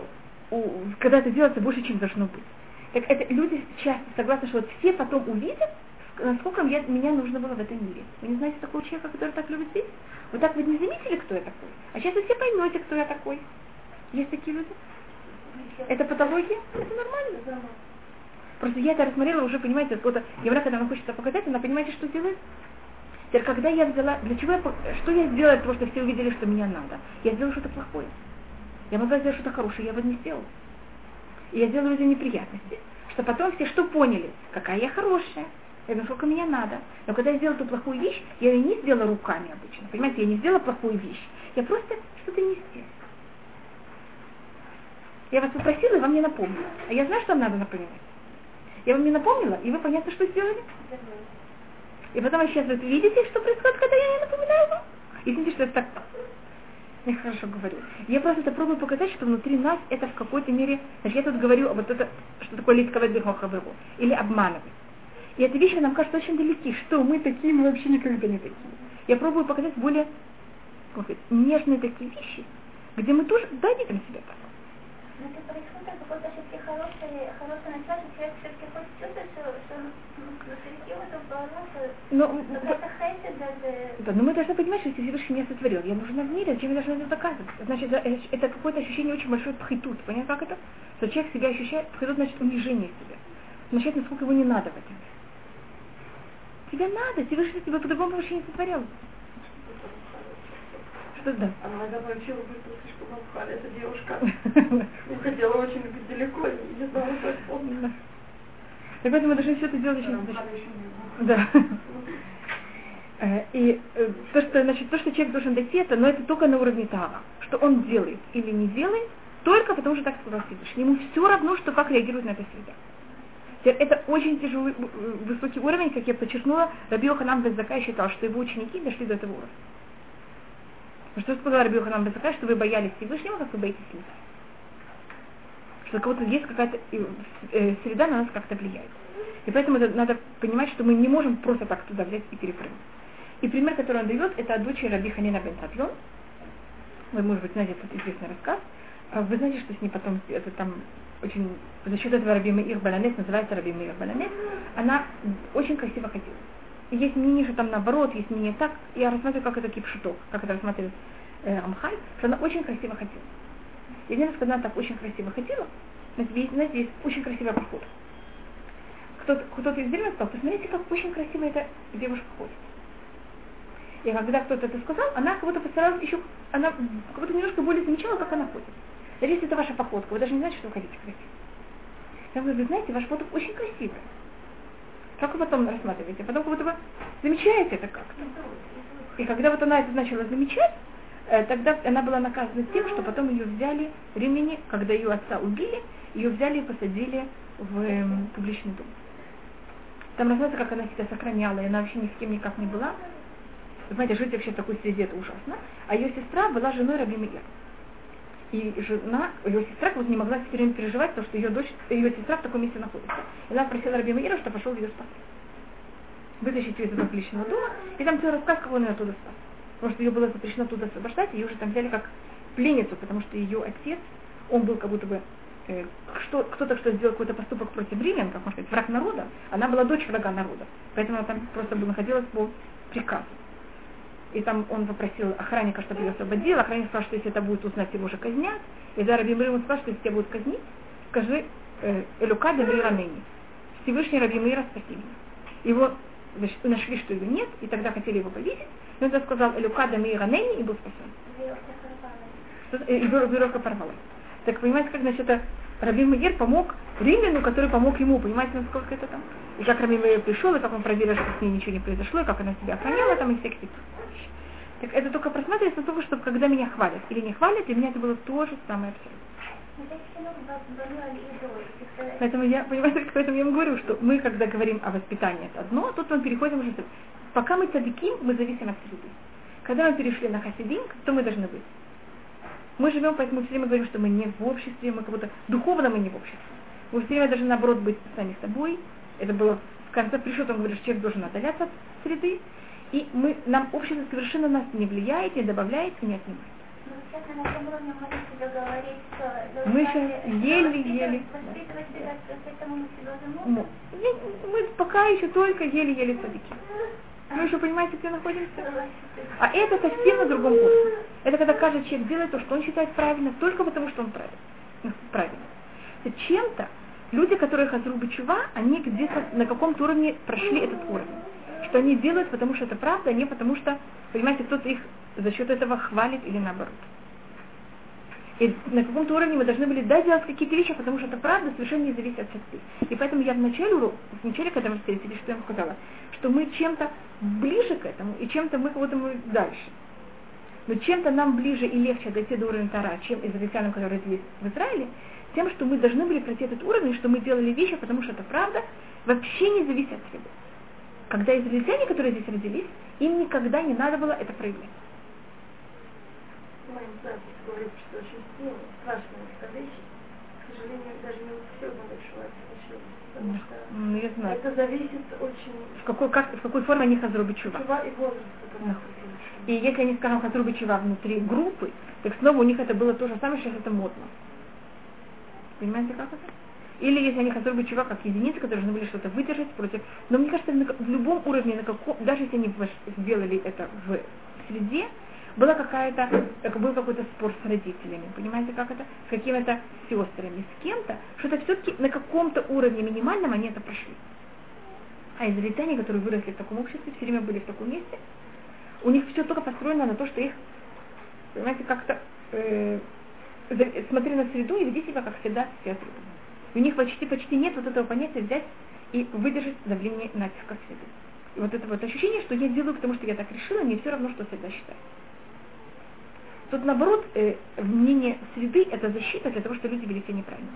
S1: у, когда это делается больше, чем должно быть. Так это люди часто согласны, что вот все потом увидят, насколько я, меня нужно было в этом мире. Вы не знаете такого человека, который так любит петь? Вы так вы не заметили, кто я такой? А сейчас вы все поймете, кто я такой. Есть такие люди? Это патология? Это нормально. Просто я это рассмотрела уже, понимаете, вот еврей, когда она хочет это показать, она понимаете, что делает? Теперь, когда я взяла, для чего я, что я сделала для того, чтобы все увидели, что меня надо? Я сделала что-то плохое. Я могла сделать что-то хорошее, я бы не сделала. И я сделала людям неприятности, что потом все что поняли, какая я хорошая, и насколько меня надо. Но когда я сделала эту плохую вещь, я ее не сделала руками обычно. Понимаете, я не сделала плохую вещь. Я просто что-то не сделала. Я вас попросила, и вам не напомнила. А я знаю, что вам надо напоминать. Я вам не напомнила, и вы понятно, что сделали? И потом сейчас вы видите, что происходит, когда я не напоминаю вам. Извините, что это так я хорошо говорю. Я просто это пробую показать, что внутри нас это в какой-то мере, значит, я тут говорю вот это, что такое литковать бихохавыру, или обманывать. И эти вещи нам кажутся очень далеки, что мы такие, мы вообще никогда не такие. Я пробую показать более как сказать, нежные такие вещи, где мы тоже дадим себя так.
S3: Но это происходит какой-то все-таки хороший, хороший начало, что человек все-таки хочет чувствовать, что, что
S1: но, ну, да, но мы должны понимать, что если Всевышний меня сотворил, я нужна в мире, зачем я должна это доказывать? Значит, это какое-то ощущение очень большой пхитут. Понятно, как это? Что человек себя ощущает, пхитут значит унижение себя. Значит, насколько его не надо в этом. Тебе надо, Всевышний тебя по-другому вообще не сотворил. Что да?
S5: Она иногда научила быть слишком обхали, эта девушка. [LAUGHS] Не хотела очень далеко, не знала, как помню.
S1: Так поэтому мы должны все это делать очень... Да. Э, и э, то, что, значит, то, что человек должен дойти, это, но это только на уровне Тара. Что он делает или не делает, только потому что так сказал Всевышний. Ему все равно, что как реагирует на это среда. Это очень тяжелый, высокий уровень, как я подчеркнула, Раби Ханам Безака считал, что его ученики дошли до этого уровня. Что сказал Раби Ханам Безака, что вы боялись Всевышнего, как вы боитесь себя что у кого-то есть какая-то э, среда на нас как-то влияет. И поэтому это, надо понимать, что мы не можем просто так туда взять и перепрыгнуть. И пример, который он дает, это от дочери Раби Ханина бен Сатлон. Вы, может быть, знаете этот известный рассказ. А вы знаете, что с ней потом, это там очень, за счет этого Раби Меир Баланес, называется Раби Меир Баланес, она очень красиво ходила. Есть мнение, что там наоборот, есть мнение так. Я рассматриваю, как это кипшуток, как это рассматривает э, Амхаль, что она очень красиво ходила. И один раз, когда она так очень красиво ходила, знаете, здесь очень красивый поход. Кто-то, кто-то из зрителей сказал, посмотрите, как очень красиво эта девушка ходит. И когда кто-то это сказал, она как будто постаралась еще, она как будто немножко более замечала, как она ходит. Даже если это ваша походка, вы даже не знаете, что вы ходите красиво. Говорю, вы знаете, ваш фото очень красивый. Как вы потом рассматриваете? Потом как будто вы замечаете это как-то. И когда вот она это начала замечать, Э, тогда она была наказана тем, что потом ее взяли римляне, когда ее отца убили, ее взяли и посадили в публичный дом. Там рассказывается, как она себя сохраняла, и она вообще ни с кем никак не была. Вы знаете, жить вообще в такой среде это ужасно. А ее сестра была женой Раби. И жена, ее сестра вот не могла все время переживать, потому что ее дочь, ее сестра в таком месте находится. И она просила Раби Меира, что пошел ее спасать. Вытащить ее из этого публичного дома, и там целый рассказ, как он ее оттуда спас потому что ее было запрещено туда освобождать, ее уже там взяли как пленницу, потому что ее отец, он был как будто бы э, что, кто-то что сделал какой-то поступок против римлян, как можно сказать, враг народа, она была дочь врага народа. Поэтому она там просто находилась по приказу. И там он попросил охранника, чтобы ее освободил. Охранник сказал, что если это будет узнать, его уже казнят. И за Раби Мирим сказал, что если тебя будут казнить, скажи э, Элюка Демира Ныне. Всевышний Раби Мира спаси меня. Его значит, нашли, что ее нет, и тогда хотели его повесить. Но он сказал Элюка Демира Ныне и был спасен. И веревка порвалась. Так понимаете, как значит это Раби Мир помог римляну, который помог ему. Понимаете, насколько это там? И как Раби Мир пришел, и как он проверил, что с ней ничего не произошло, и как она себя охраняла, там и всякие так это только просматривается только, чтобы когда меня хвалят или не хвалят, для меня это было то же самое абсолютно. Поэтому я, понимаете, [LAUGHS] поэтому я вам говорю, что мы, когда говорим о воспитании, это одно, а тут мы переходим уже... Пока мы цадики, мы зависим от среды. Когда мы перешли на хасидин, кто мы должны быть? Мы живем, поэтому все время говорим, что мы не в обществе, мы как будто духовно мы не в обществе. Мы все время должны, наоборот, быть сами собой. Это было в конце пришел, он говорит, что человек должен отдаляться от среды, и мы, нам общество совершенно нас не влияет, не добавляет и не отнимает. Мы сейчас еле-еле. Мы, мы пока еще только еле-еле садики. Вы еще понимаете, где находимся? А это совсем на другом уровне. Это когда каждый человек делает то, что он считает правильно, только потому, что он правильно. Ну, правильно. Чем-то люди, которые хазру чува, они где-то на каком-то уровне прошли этот уровень что они делают, потому что это правда, а не потому что, понимаете, кто-то их за счет этого хвалит или наоборот. И на каком-то уровне мы должны были да, делать какие-то вещи, потому что это правда совершенно не зависит от среды. И поэтому я в начале, в начале, когда мы встретились, что я вам сказала, что мы чем-то ближе к этому, и чем-то мы кого-то мы дальше. Но чем-то нам ближе и легче дойти до уровня Тара, чем израильтянам, которые здесь в Израиле, тем, что мы должны были пройти этот уровень, что мы делали вещи, потому что это правда, вообще не зависит от среды когда израильтяне, которые здесь родились, им никогда не надо было это проявлять.
S5: Мы говорит, что очень сильно, страшная вещь. К сожалению, даже не у всех большое потому что
S1: ну, я знаю.
S5: это зависит очень...
S1: В какой, как, в какой форме они хазруби чува.
S5: Чува и возраст.
S1: Да. И если они, скажем, хазруби чува внутри группы, так снова у них это было то же самое, сейчас это модно. Понимаете, как это? Или если они хотели бы чувак как единицы, которые должны были что-то выдержать против. Но мне кажется, в любом уровне, на каком, даже если они сделали это в среде, была какая-то, был какой-то спор с родителями, понимаете, как это, с какими-то сестрами, с кем-то, что-то все-таки на каком-то уровне минимальном они это прошли. А израильтяне, которые выросли в таком обществе, все время были в таком месте, у них все только построено на то, что их, понимаете, как-то э, смотри на среду и веди себя как всегда все среду у них почти почти нет вот этого понятия взять и выдержать давление натиска среды. И вот это вот ощущение, что я делаю, потому что я так решила, мне все равно, что всегда считаю. Тут наоборот, э, мнение среды это защита для того, чтобы люди вели себя неправильно.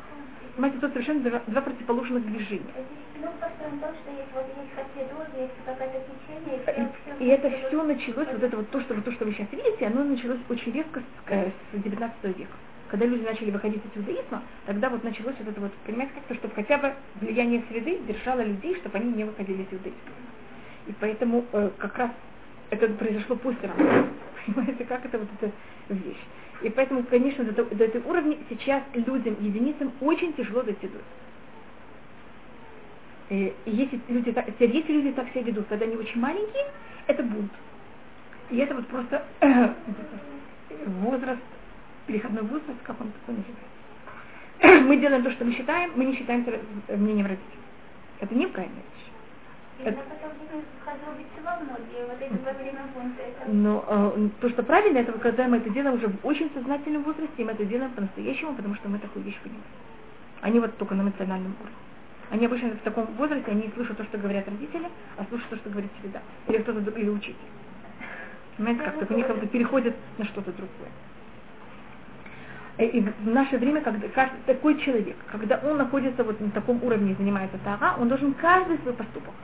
S1: Понимаете, тут совершенно два, два противоположных движения. И, и это все началось, вот это вот то, что, вот то, что вы сейчас видите, оно началось очень резко с, э, с 19 века когда люди начали выходить из иудаизма, тогда вот началось вот это вот, понимаете, как-то, чтобы хотя бы влияние среды держало людей, чтобы они не выходили из иудаизма. И поэтому э, как раз это произошло после Рамбана. [LAUGHS] Понимаете, как это вот эта вещь. И поэтому, конечно, до, до этого уровня сейчас людям, единицам очень тяжело дойти до и, если люди, так, если люди так себя ведут, когда они очень маленькие, это бунт. И это вот просто возраст переходной возраст, как он такой называется. [CLEARS THROAT] Мы делаем то, что мы считаем, мы не считаем мнением родителей. Это неправильная вещь. Это... Но э, то, что правильно, это когда мы это делаем уже в очень сознательном возрасте, и мы это делаем по-настоящему, потому что мы такую вещь понимаем. Они вот только на эмоциональном уровне. Они обычно в таком возрасте, они слушают то, что говорят родители, а слушают то, что говорит среда. Или кто-то или учитель. Понимаете, как то у них как бы переходит на что-то другое. Э, и в наше время, когда каждый, такой человек, когда он находится вот на таком уровне и занимается тага, он должен каждый свой поступок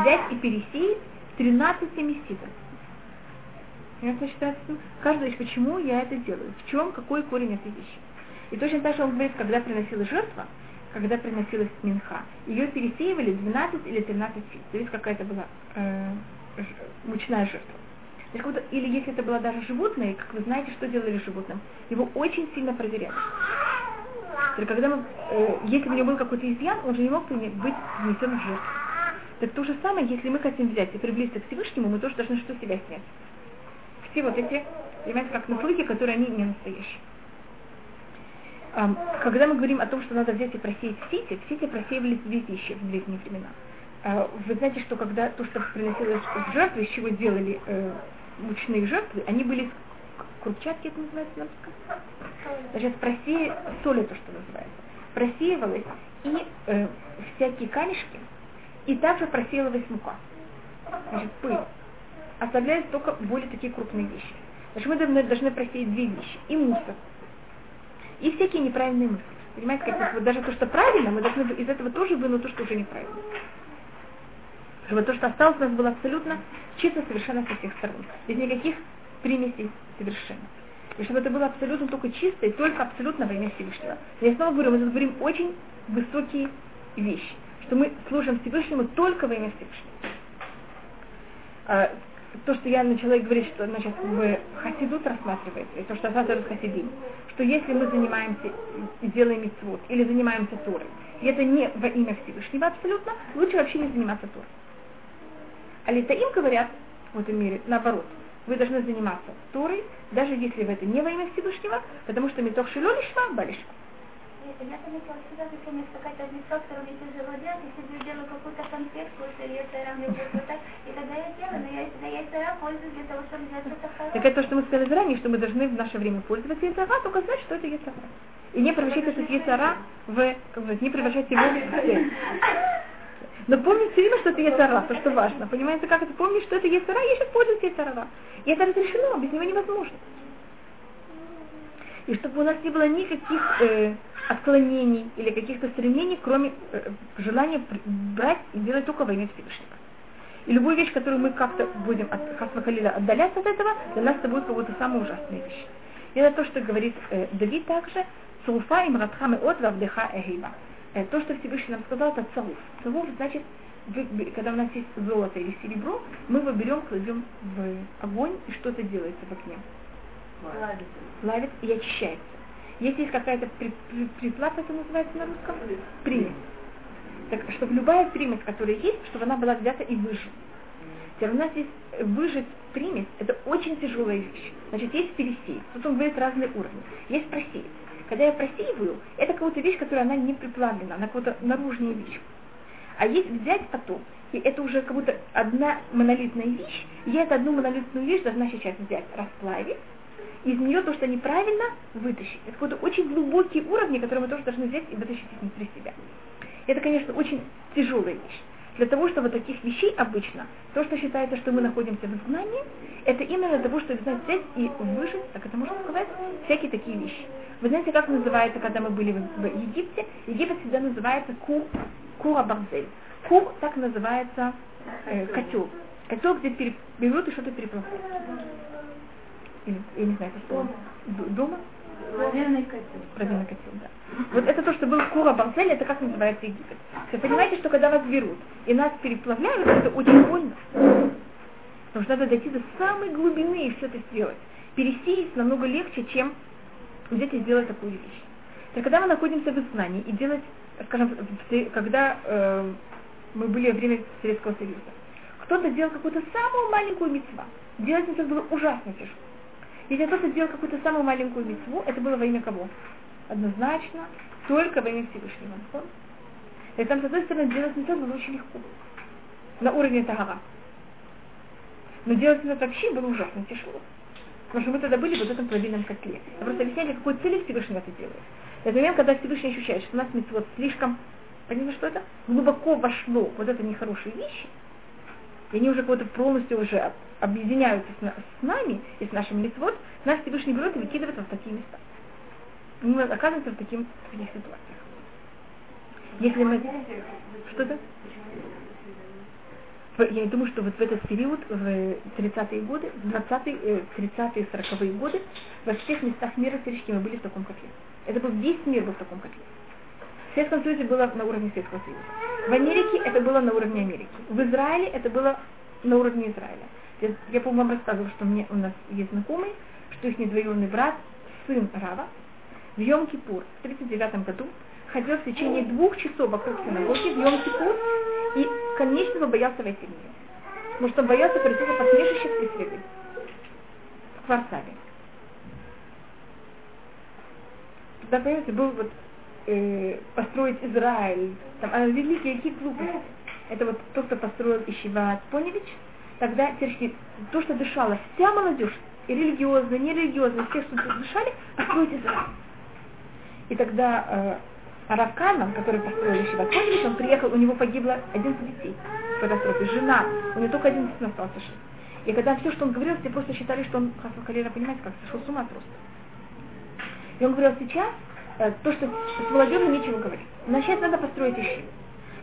S1: взять и пересеять 13 месситов. Ясно считается? Каждый почему я это делаю, в чем, какой корень этой вещи. И точно так же он говорит, когда приносилась жертва, когда приносилась минха, ее пересеивали 12 или 13 фит. То есть какая-то была э, мучная жертва. Как будто, или если это было даже животное, как вы знаете, что делали животным, его очень сильно проверяли. Когда мы, э, если у него был какой-то изъян, он же не мог быть внесен в жертву. Так то же самое, если мы хотим взять и приблизиться к Всевышнему, мы тоже должны что себя снять. Все вот эти, понимаете, как наслуги, которые они не настоящие. Когда мы говорим о том, что надо взять и просеять в сети, в сети просеивались две вещи в древние времена. А, вы знаете, что когда то, что приносилось в жертву, из чего делали э, мучные жертвы, они были крупчатки, это называется на русском. Значит, просея, соль это что называется, просеивалась и э, всякие камешки, и также просеивалась мука. Значит, пыль. Оставляясь только более такие крупные вещи. Значит, мы должны, должны просеять две вещи. И мусор, и всякие неправильные мысли. Понимаете, как вот даже то, что правильно, мы должны из этого тоже вынуть то, что уже неправильно. Чтобы то, что осталось, у нас было абсолютно чисто совершенно со всех сторон. Без никаких примесей совершенно. И чтобы это было абсолютно только чисто и только абсолютно во имя Всевышнего. Я снова говорю, мы тут говорим очень высокие вещи, что мы служим Всевышнему только во имя Всевышнего. А, то, что я начала говорить, что значит, в Хасидут рассматривается, и то, что рассматривает Хасидим, что если мы занимаемся делаем митцвот, или занимаемся Торой, и это не во имя Всевышнего абсолютно, лучше вообще не заниматься Торой. А им говорят в этом мире наоборот. Вы должны заниматься Торой, даже если в это не во имя Всевышнего, потому что метох шило лишма, балишма.
S3: Я заметила всегда, например, какая-то мецва, которую мне тяжело делать, если я делаю какую-то конфетку, если я стараюсь мне будет вот так, и тогда я делаю, но я, но я стараюсь пользуюсь для того, чтобы сделать что-то хорошее.
S1: Так это то, что мы сказали ранее, что мы должны в наше время пользоваться яцера, только знать, что это яцера. И не превращать этот яцера в, как бы, не превращать его в цель. Но помните все время, что это Ецара, то, что важно. Понимаете, как это? Помнить, что это Ецара, я сейчас пользуюсь Ецара. И это разрешено, без него невозможно. И чтобы у нас не было никаких э, отклонений или каких-то стремлений, кроме э, желания брать и делать только во имя Всевышнего. И любую вещь, которую мы как-то будем от Хасвахалиля отдаляться от этого, для нас это будет какая-то самая ужасная вещь. И это то, что говорит э, Давид также, Цуфа им радхаме от вавдеха эгейба. Э, то, что Всевышний нам сказал, это цалуф. Цалуф значит, когда у нас есть золото или серебро, мы его берем, кладем в огонь, и что-то делается в огне. Плавится. Плавится и очищается. Если есть какая-то при, при, приплата, это называется на русском? Примесь. Так, чтобы любая примесь, которая есть, чтобы она была взята и выжжена. Теперь у нас есть выжать примесь, это очень тяжелая вещь. Значит, есть пересеять. Тут он говорит разные уровни. Есть просеять. Когда я просеиваю, это какая-то вещь, которая она не приплавлена, она какая-то наружная вещь. А есть взять потом, и это уже как будто одна монолитная вещь, я эту одну монолитную вещь должна сейчас взять, расплавить, из нее то, что неправильно, вытащить. Это какой-то очень глубокий уровень, который мы тоже должны взять и вытащить внутри себя. Это, конечно, очень тяжелая вещь. Для того, чтобы таких вещей обычно, то, что считается, что мы находимся в изгнании, это именно для того, чтобы знать, взять и выжить, так это можно сказать, всякие такие вещи. Вы знаете, как называется, когда мы были в, Египте? Египет всегда называется Кур, Кура Барзель. Кур так называется э, котел. Котел, где берут и что-то переплавляют. Или, я не знаю, это что? Дома?
S5: Проверенный котел.
S1: Проверенный котел, да. Вот это то, что был Кура Барзель, это как называется Египет. Вы понимаете, что когда вас берут и нас переплавляют, это очень больно. Потому что надо дойти до самой глубины и все это сделать. Пересеять намного легче, чем взять и сделать такую вещь. Так когда мы находимся в изгнании и делать, скажем, когда э, мы были во время Советского Союза, кто-то делал какую-то самую маленькую мецва. Делать это было ужасно тяжело. Если кто-то сделал какую-то самую маленькую мецву, это было во имя кого? Однозначно, только во имя Всевышнего. И там, с одной стороны, делать мецву было очень легко. На уровне Тагара. Но делать это вообще было ужасно тяжело. Потому что мы тогда были вот в этом плавильном котле. Я просто объясняю, какой цели Всевышний это делает. Это момент, когда Всевышний ощущает, что у нас вот слишком, понимаете, что это? Глубоко вошло вот это нехорошие вещи, и они уже как-то полностью уже объединяются с, нами и с нашим митцвот, нас Всевышний берет и выкидывает в такие места. Мы оказываемся в, таким, в таких ситуациях. Если мы... Что-то? я думаю, что вот в этот период, в 30-е годы, 20-е, 30-е, 40-е годы, во всех местах мира теоретически мы были в таком котле. Это был весь мир был в таком котле. В Советском Союзе было на уровне Советского Союза. В Америке это было на уровне Америки. В Израиле это было на уровне Израиля. Я, я по-моему, вам рассказывала, что мне, у нас есть знакомый, что их двоюродный брат, сын Рава, в Йом-Кипур в 1939 году ходил в течение двух часов вокруг синагоги в Йом-Кипур и, конечно, боялся войти в нее. Потому что он боялся в посмешище всей среды. В квартале. Тогда, понимаете, был вот э, построить Израиль, там, а великие какие глупости. Это вот то, что построил Ищеват Поневич. Тогда, теперь, то, что дышала вся молодежь, и религиозные, нерелигиозные, все, что дышали, построить Израиль. И тогда э, Араб Кальман, который построил Ищеват Поневич, он приехал, у него погибло 11 детей в катастрофе, жена, у него только один сын остался жив. И когда все, что он говорил, все просто считали, что он, Хасва Халера, понимаете, как сошел с ума просто. И он говорил, сейчас э, то, что с молодежью нечего говорить. Значит, надо построить еще.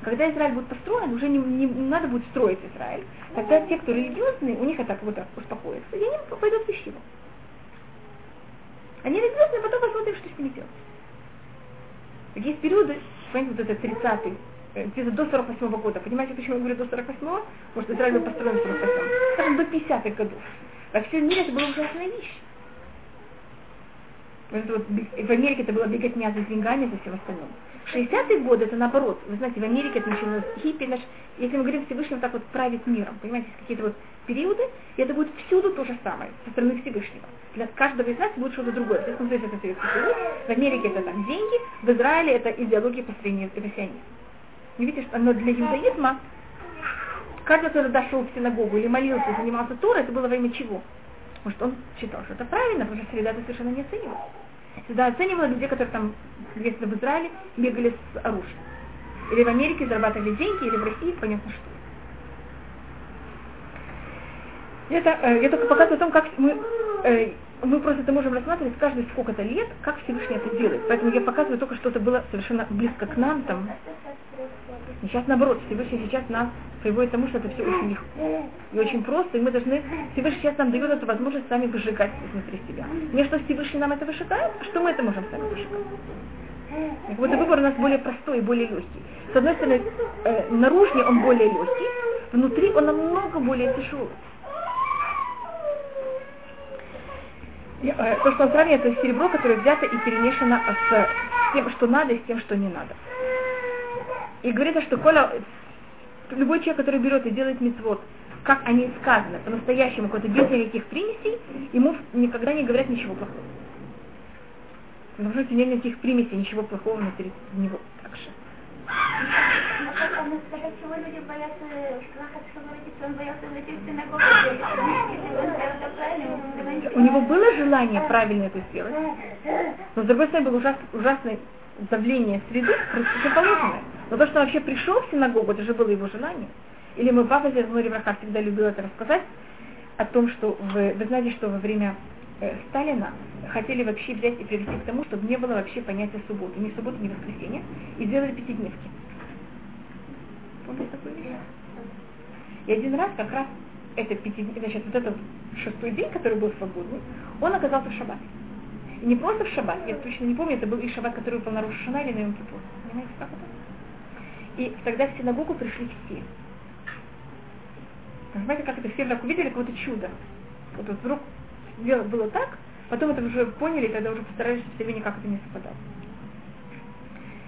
S1: Когда Израиль будет построен, уже не, не, не надо будет строить Израиль. Тогда те, кто религиозные, у них это вот так успокоится, и они пойдут в Ищиву. Они религиозные, потом посмотрим, что с ними делать. Есть периоды, понимаете, вот это 30-й, э, где-то до 48 -го года. Понимаете, почему я говорю до 48-го? Может, Израиль был построен в 48-м. Скажем, до 50-х годов. Во всем мире это была ужасная вещь. Вот, в Америке это было беготня за деньгами, за всем остальным. 60-е годы это наоборот. Вы знаете, в Америке это началось хиппи, наш, если мы говорим Всевышнего так вот править миром, понимаете, какие-то вот периоды, и это будет всюду то же самое, со стороны Всевышнего. Для каждого из нас будет что-то другое. Если смотреть это Советский Союз, в Америке это там деньги, в Израиле это идеология построения сионизма. Не видите, что оно для иудаизма, каждый, кто дошел в синагогу или молился, занимался Торой, это было во имя чего? Может, он считал, что это правильно, потому что среда это совершенно не оценивала. Среда оценивала людей, которые там, если в Израиле, бегали с оружием. Или в Америке зарабатывали деньги, или в России, понятно что. Это, э, я только показываю о том, как мы, э, мы просто это можем рассматривать каждые сколько-то лет, как Всевышний это делает. Поэтому я показываю только, что это было совершенно близко к нам, там, сейчас наоборот, Всевышний сейчас нас приводит к тому, что это все очень легко и очень просто, и мы должны, Всевышний сейчас нам дает эту возможность сами выжигать внутри себя. Не что Всевышний нам это выжигает, а что мы это можем сами выжигать. Так вот, выбор у нас более простой и более легкий. С одной стороны, э, наружнее он более легкий, внутри он намного более тяжелый. Э, то, что сравнивает, это серебро, которое взято и перемешано с тем, что надо, и с тем, что не надо. И говорится, что Коля, любой человек, который берет и делает мецвод, как они сказаны, по-настоящему, какой-то без никаких примесей, ему никогда не говорят ничего плохого. Потому что нет никаких примесей, ничего плохого внутри него. У него было желание правильно это сделать, но с другой стороны было ужасное, ужасное давление среды, противоположное. Но то, что он вообще пришел в синагогу, это же было его желание. Или мы папа здесь Глория Враха всегда любил это рассказать, о том, что вы, вы знаете, что во время Сталина хотели вообще взять и привести к тому, чтобы не было вообще понятия субботы, ни субботы, ни воскресенья, и сделали пятидневки. Помните такую вещь? И один раз как раз это пятидневки, значит, вот этот шестой день, который был свободный, он оказался в шаббат. И не просто в шаббат, я точно не помню, это был и шаббат, который выпал на Рошашана или на Йом. Понимаете, как это? И тогда в синагогу пришли все. Понимаете, как это все вдруг увидели какое-то чудо. Вот, вдруг было так, потом это уже поняли, тогда уже постарались, что себе никак это не совпадало.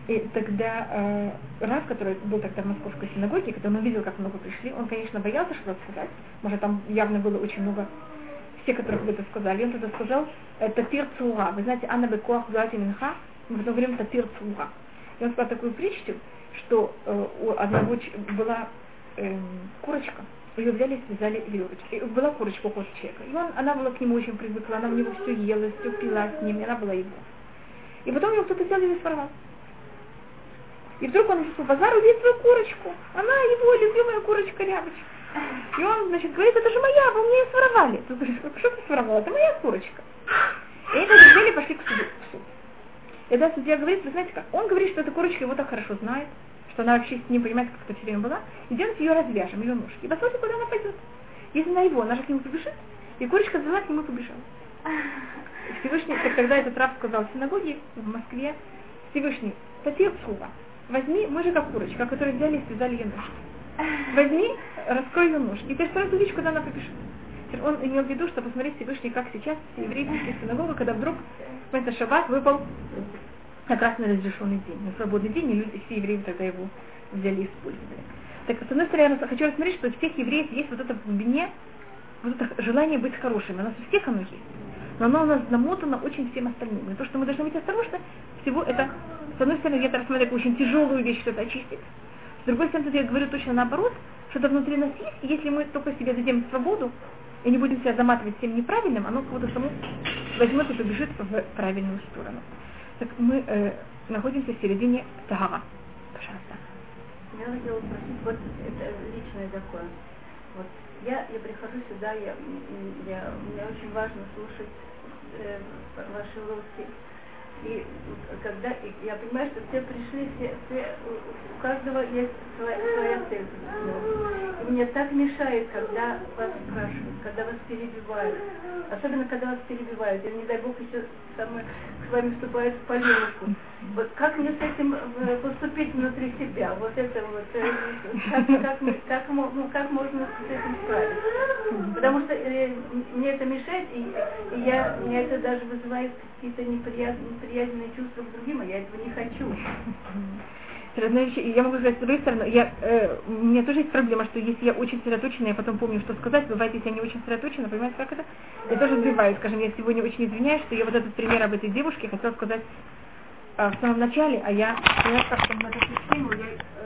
S1: И тогда э, Рав, который был тогда в московской синагоге, когда он увидел, как много пришли, он, конечно, боялся что-то сказать. Может, там явно было очень много все, которых вы это сказали. И он тогда сказал э, Татир Цура. Вы знаете, Анна Бекуах Гуати Минха, мы потом говорим Татир Цура. И он сказал такую притчу, что э, у одного была э, курочка, ее взяли и связали веревочкой. Была курочка около человека. И он, она была к нему очень привыкла, она у него все ела, все пила с ним, она была его. И потом его кто-то взял и своровал. И вдруг он по базару видит свою курочку. Она его любимая курочка рябочка. И он, значит, говорит, это же моя, вы мне ее своровали. Тут говорит, что ты своровал? Это моя курочка. И они взяли пошли к суду. В суд. И тогда судья говорит, вы знаете как, он говорит, что эта курочка его так хорошо знает, что она вообще ним, понимает, как это все время была, идемте ее развяжем, ее ножки. И посмотрите, куда она пойдет. Если на его, она же к нему побежит, и курочка взяла к нему и побежала. [LAUGHS] Всевышний, как тогда этот раб сказал в синагоге в Москве, Всевышний, Татир Цува, возьми, мы же как курочка, которую взяли и связали ее ножки. возьми, раскрой ее нож. И ты сразу увидишь, куда она попишет. Он имел в виду, что посмотреть Всевышний, как сейчас в синагогу, когда вдруг в этот шаббат выпал как раз на разрешенный день, на свободный день, и люди, все евреи тогда его взяли и использовали. Так, с одной стороны, я хочу рассмотреть, что у всех евреев есть вот это в глубине, вот это желание быть хорошими. У нас у всех оно есть. Но оно у нас намотано очень всем остальным. И то, что мы должны быть осторожны, всего это, с одной стороны, я это рассматриваю как очень тяжелую вещь, что это очистить. С другой стороны, я говорю точно наоборот, что это внутри нас есть, и если мы только себе дадим свободу, и не будем себя заматывать всем неправильным, оно кого-то само возьмет и побежит в правильную сторону. Так мы э, находимся в середине Тагава. Пожалуйста.
S5: Я хотела спросить, вот это личное такое. Вот я, я прихожу сюда, я, я, мне очень важно слушать э, ваши уроки. И когда и я понимаю, что все пришли, все, все, у каждого есть своя, своя цель. И мне так мешает, когда вас спрашивают, когда вас перебивают. Особенно, когда вас перебивают. И не дай бог еще самое, с вами вступают в полемику. Вот как мне с этим э, поступить внутри себя? Вот это вот, э, как, как, как, ну, как можно с этим справиться? Потому что э, мне это мешает, и, и я, меня это даже вызывает какие-то неприятные, неприязненные чувства к другим, а я этого не хочу.
S1: Я могу сказать с другой стороны, я, э, у меня тоже есть проблема, что если я очень сосредоточена, я потом помню, что сказать, бывает, если я не очень сосредоточена, понимаете, как это? Я тоже сбиваюсь, скажем, я сегодня очень извиняюсь, что я вот этот пример об этой девушке хотела сказать э, в самом начале, а я, я как-то тему, я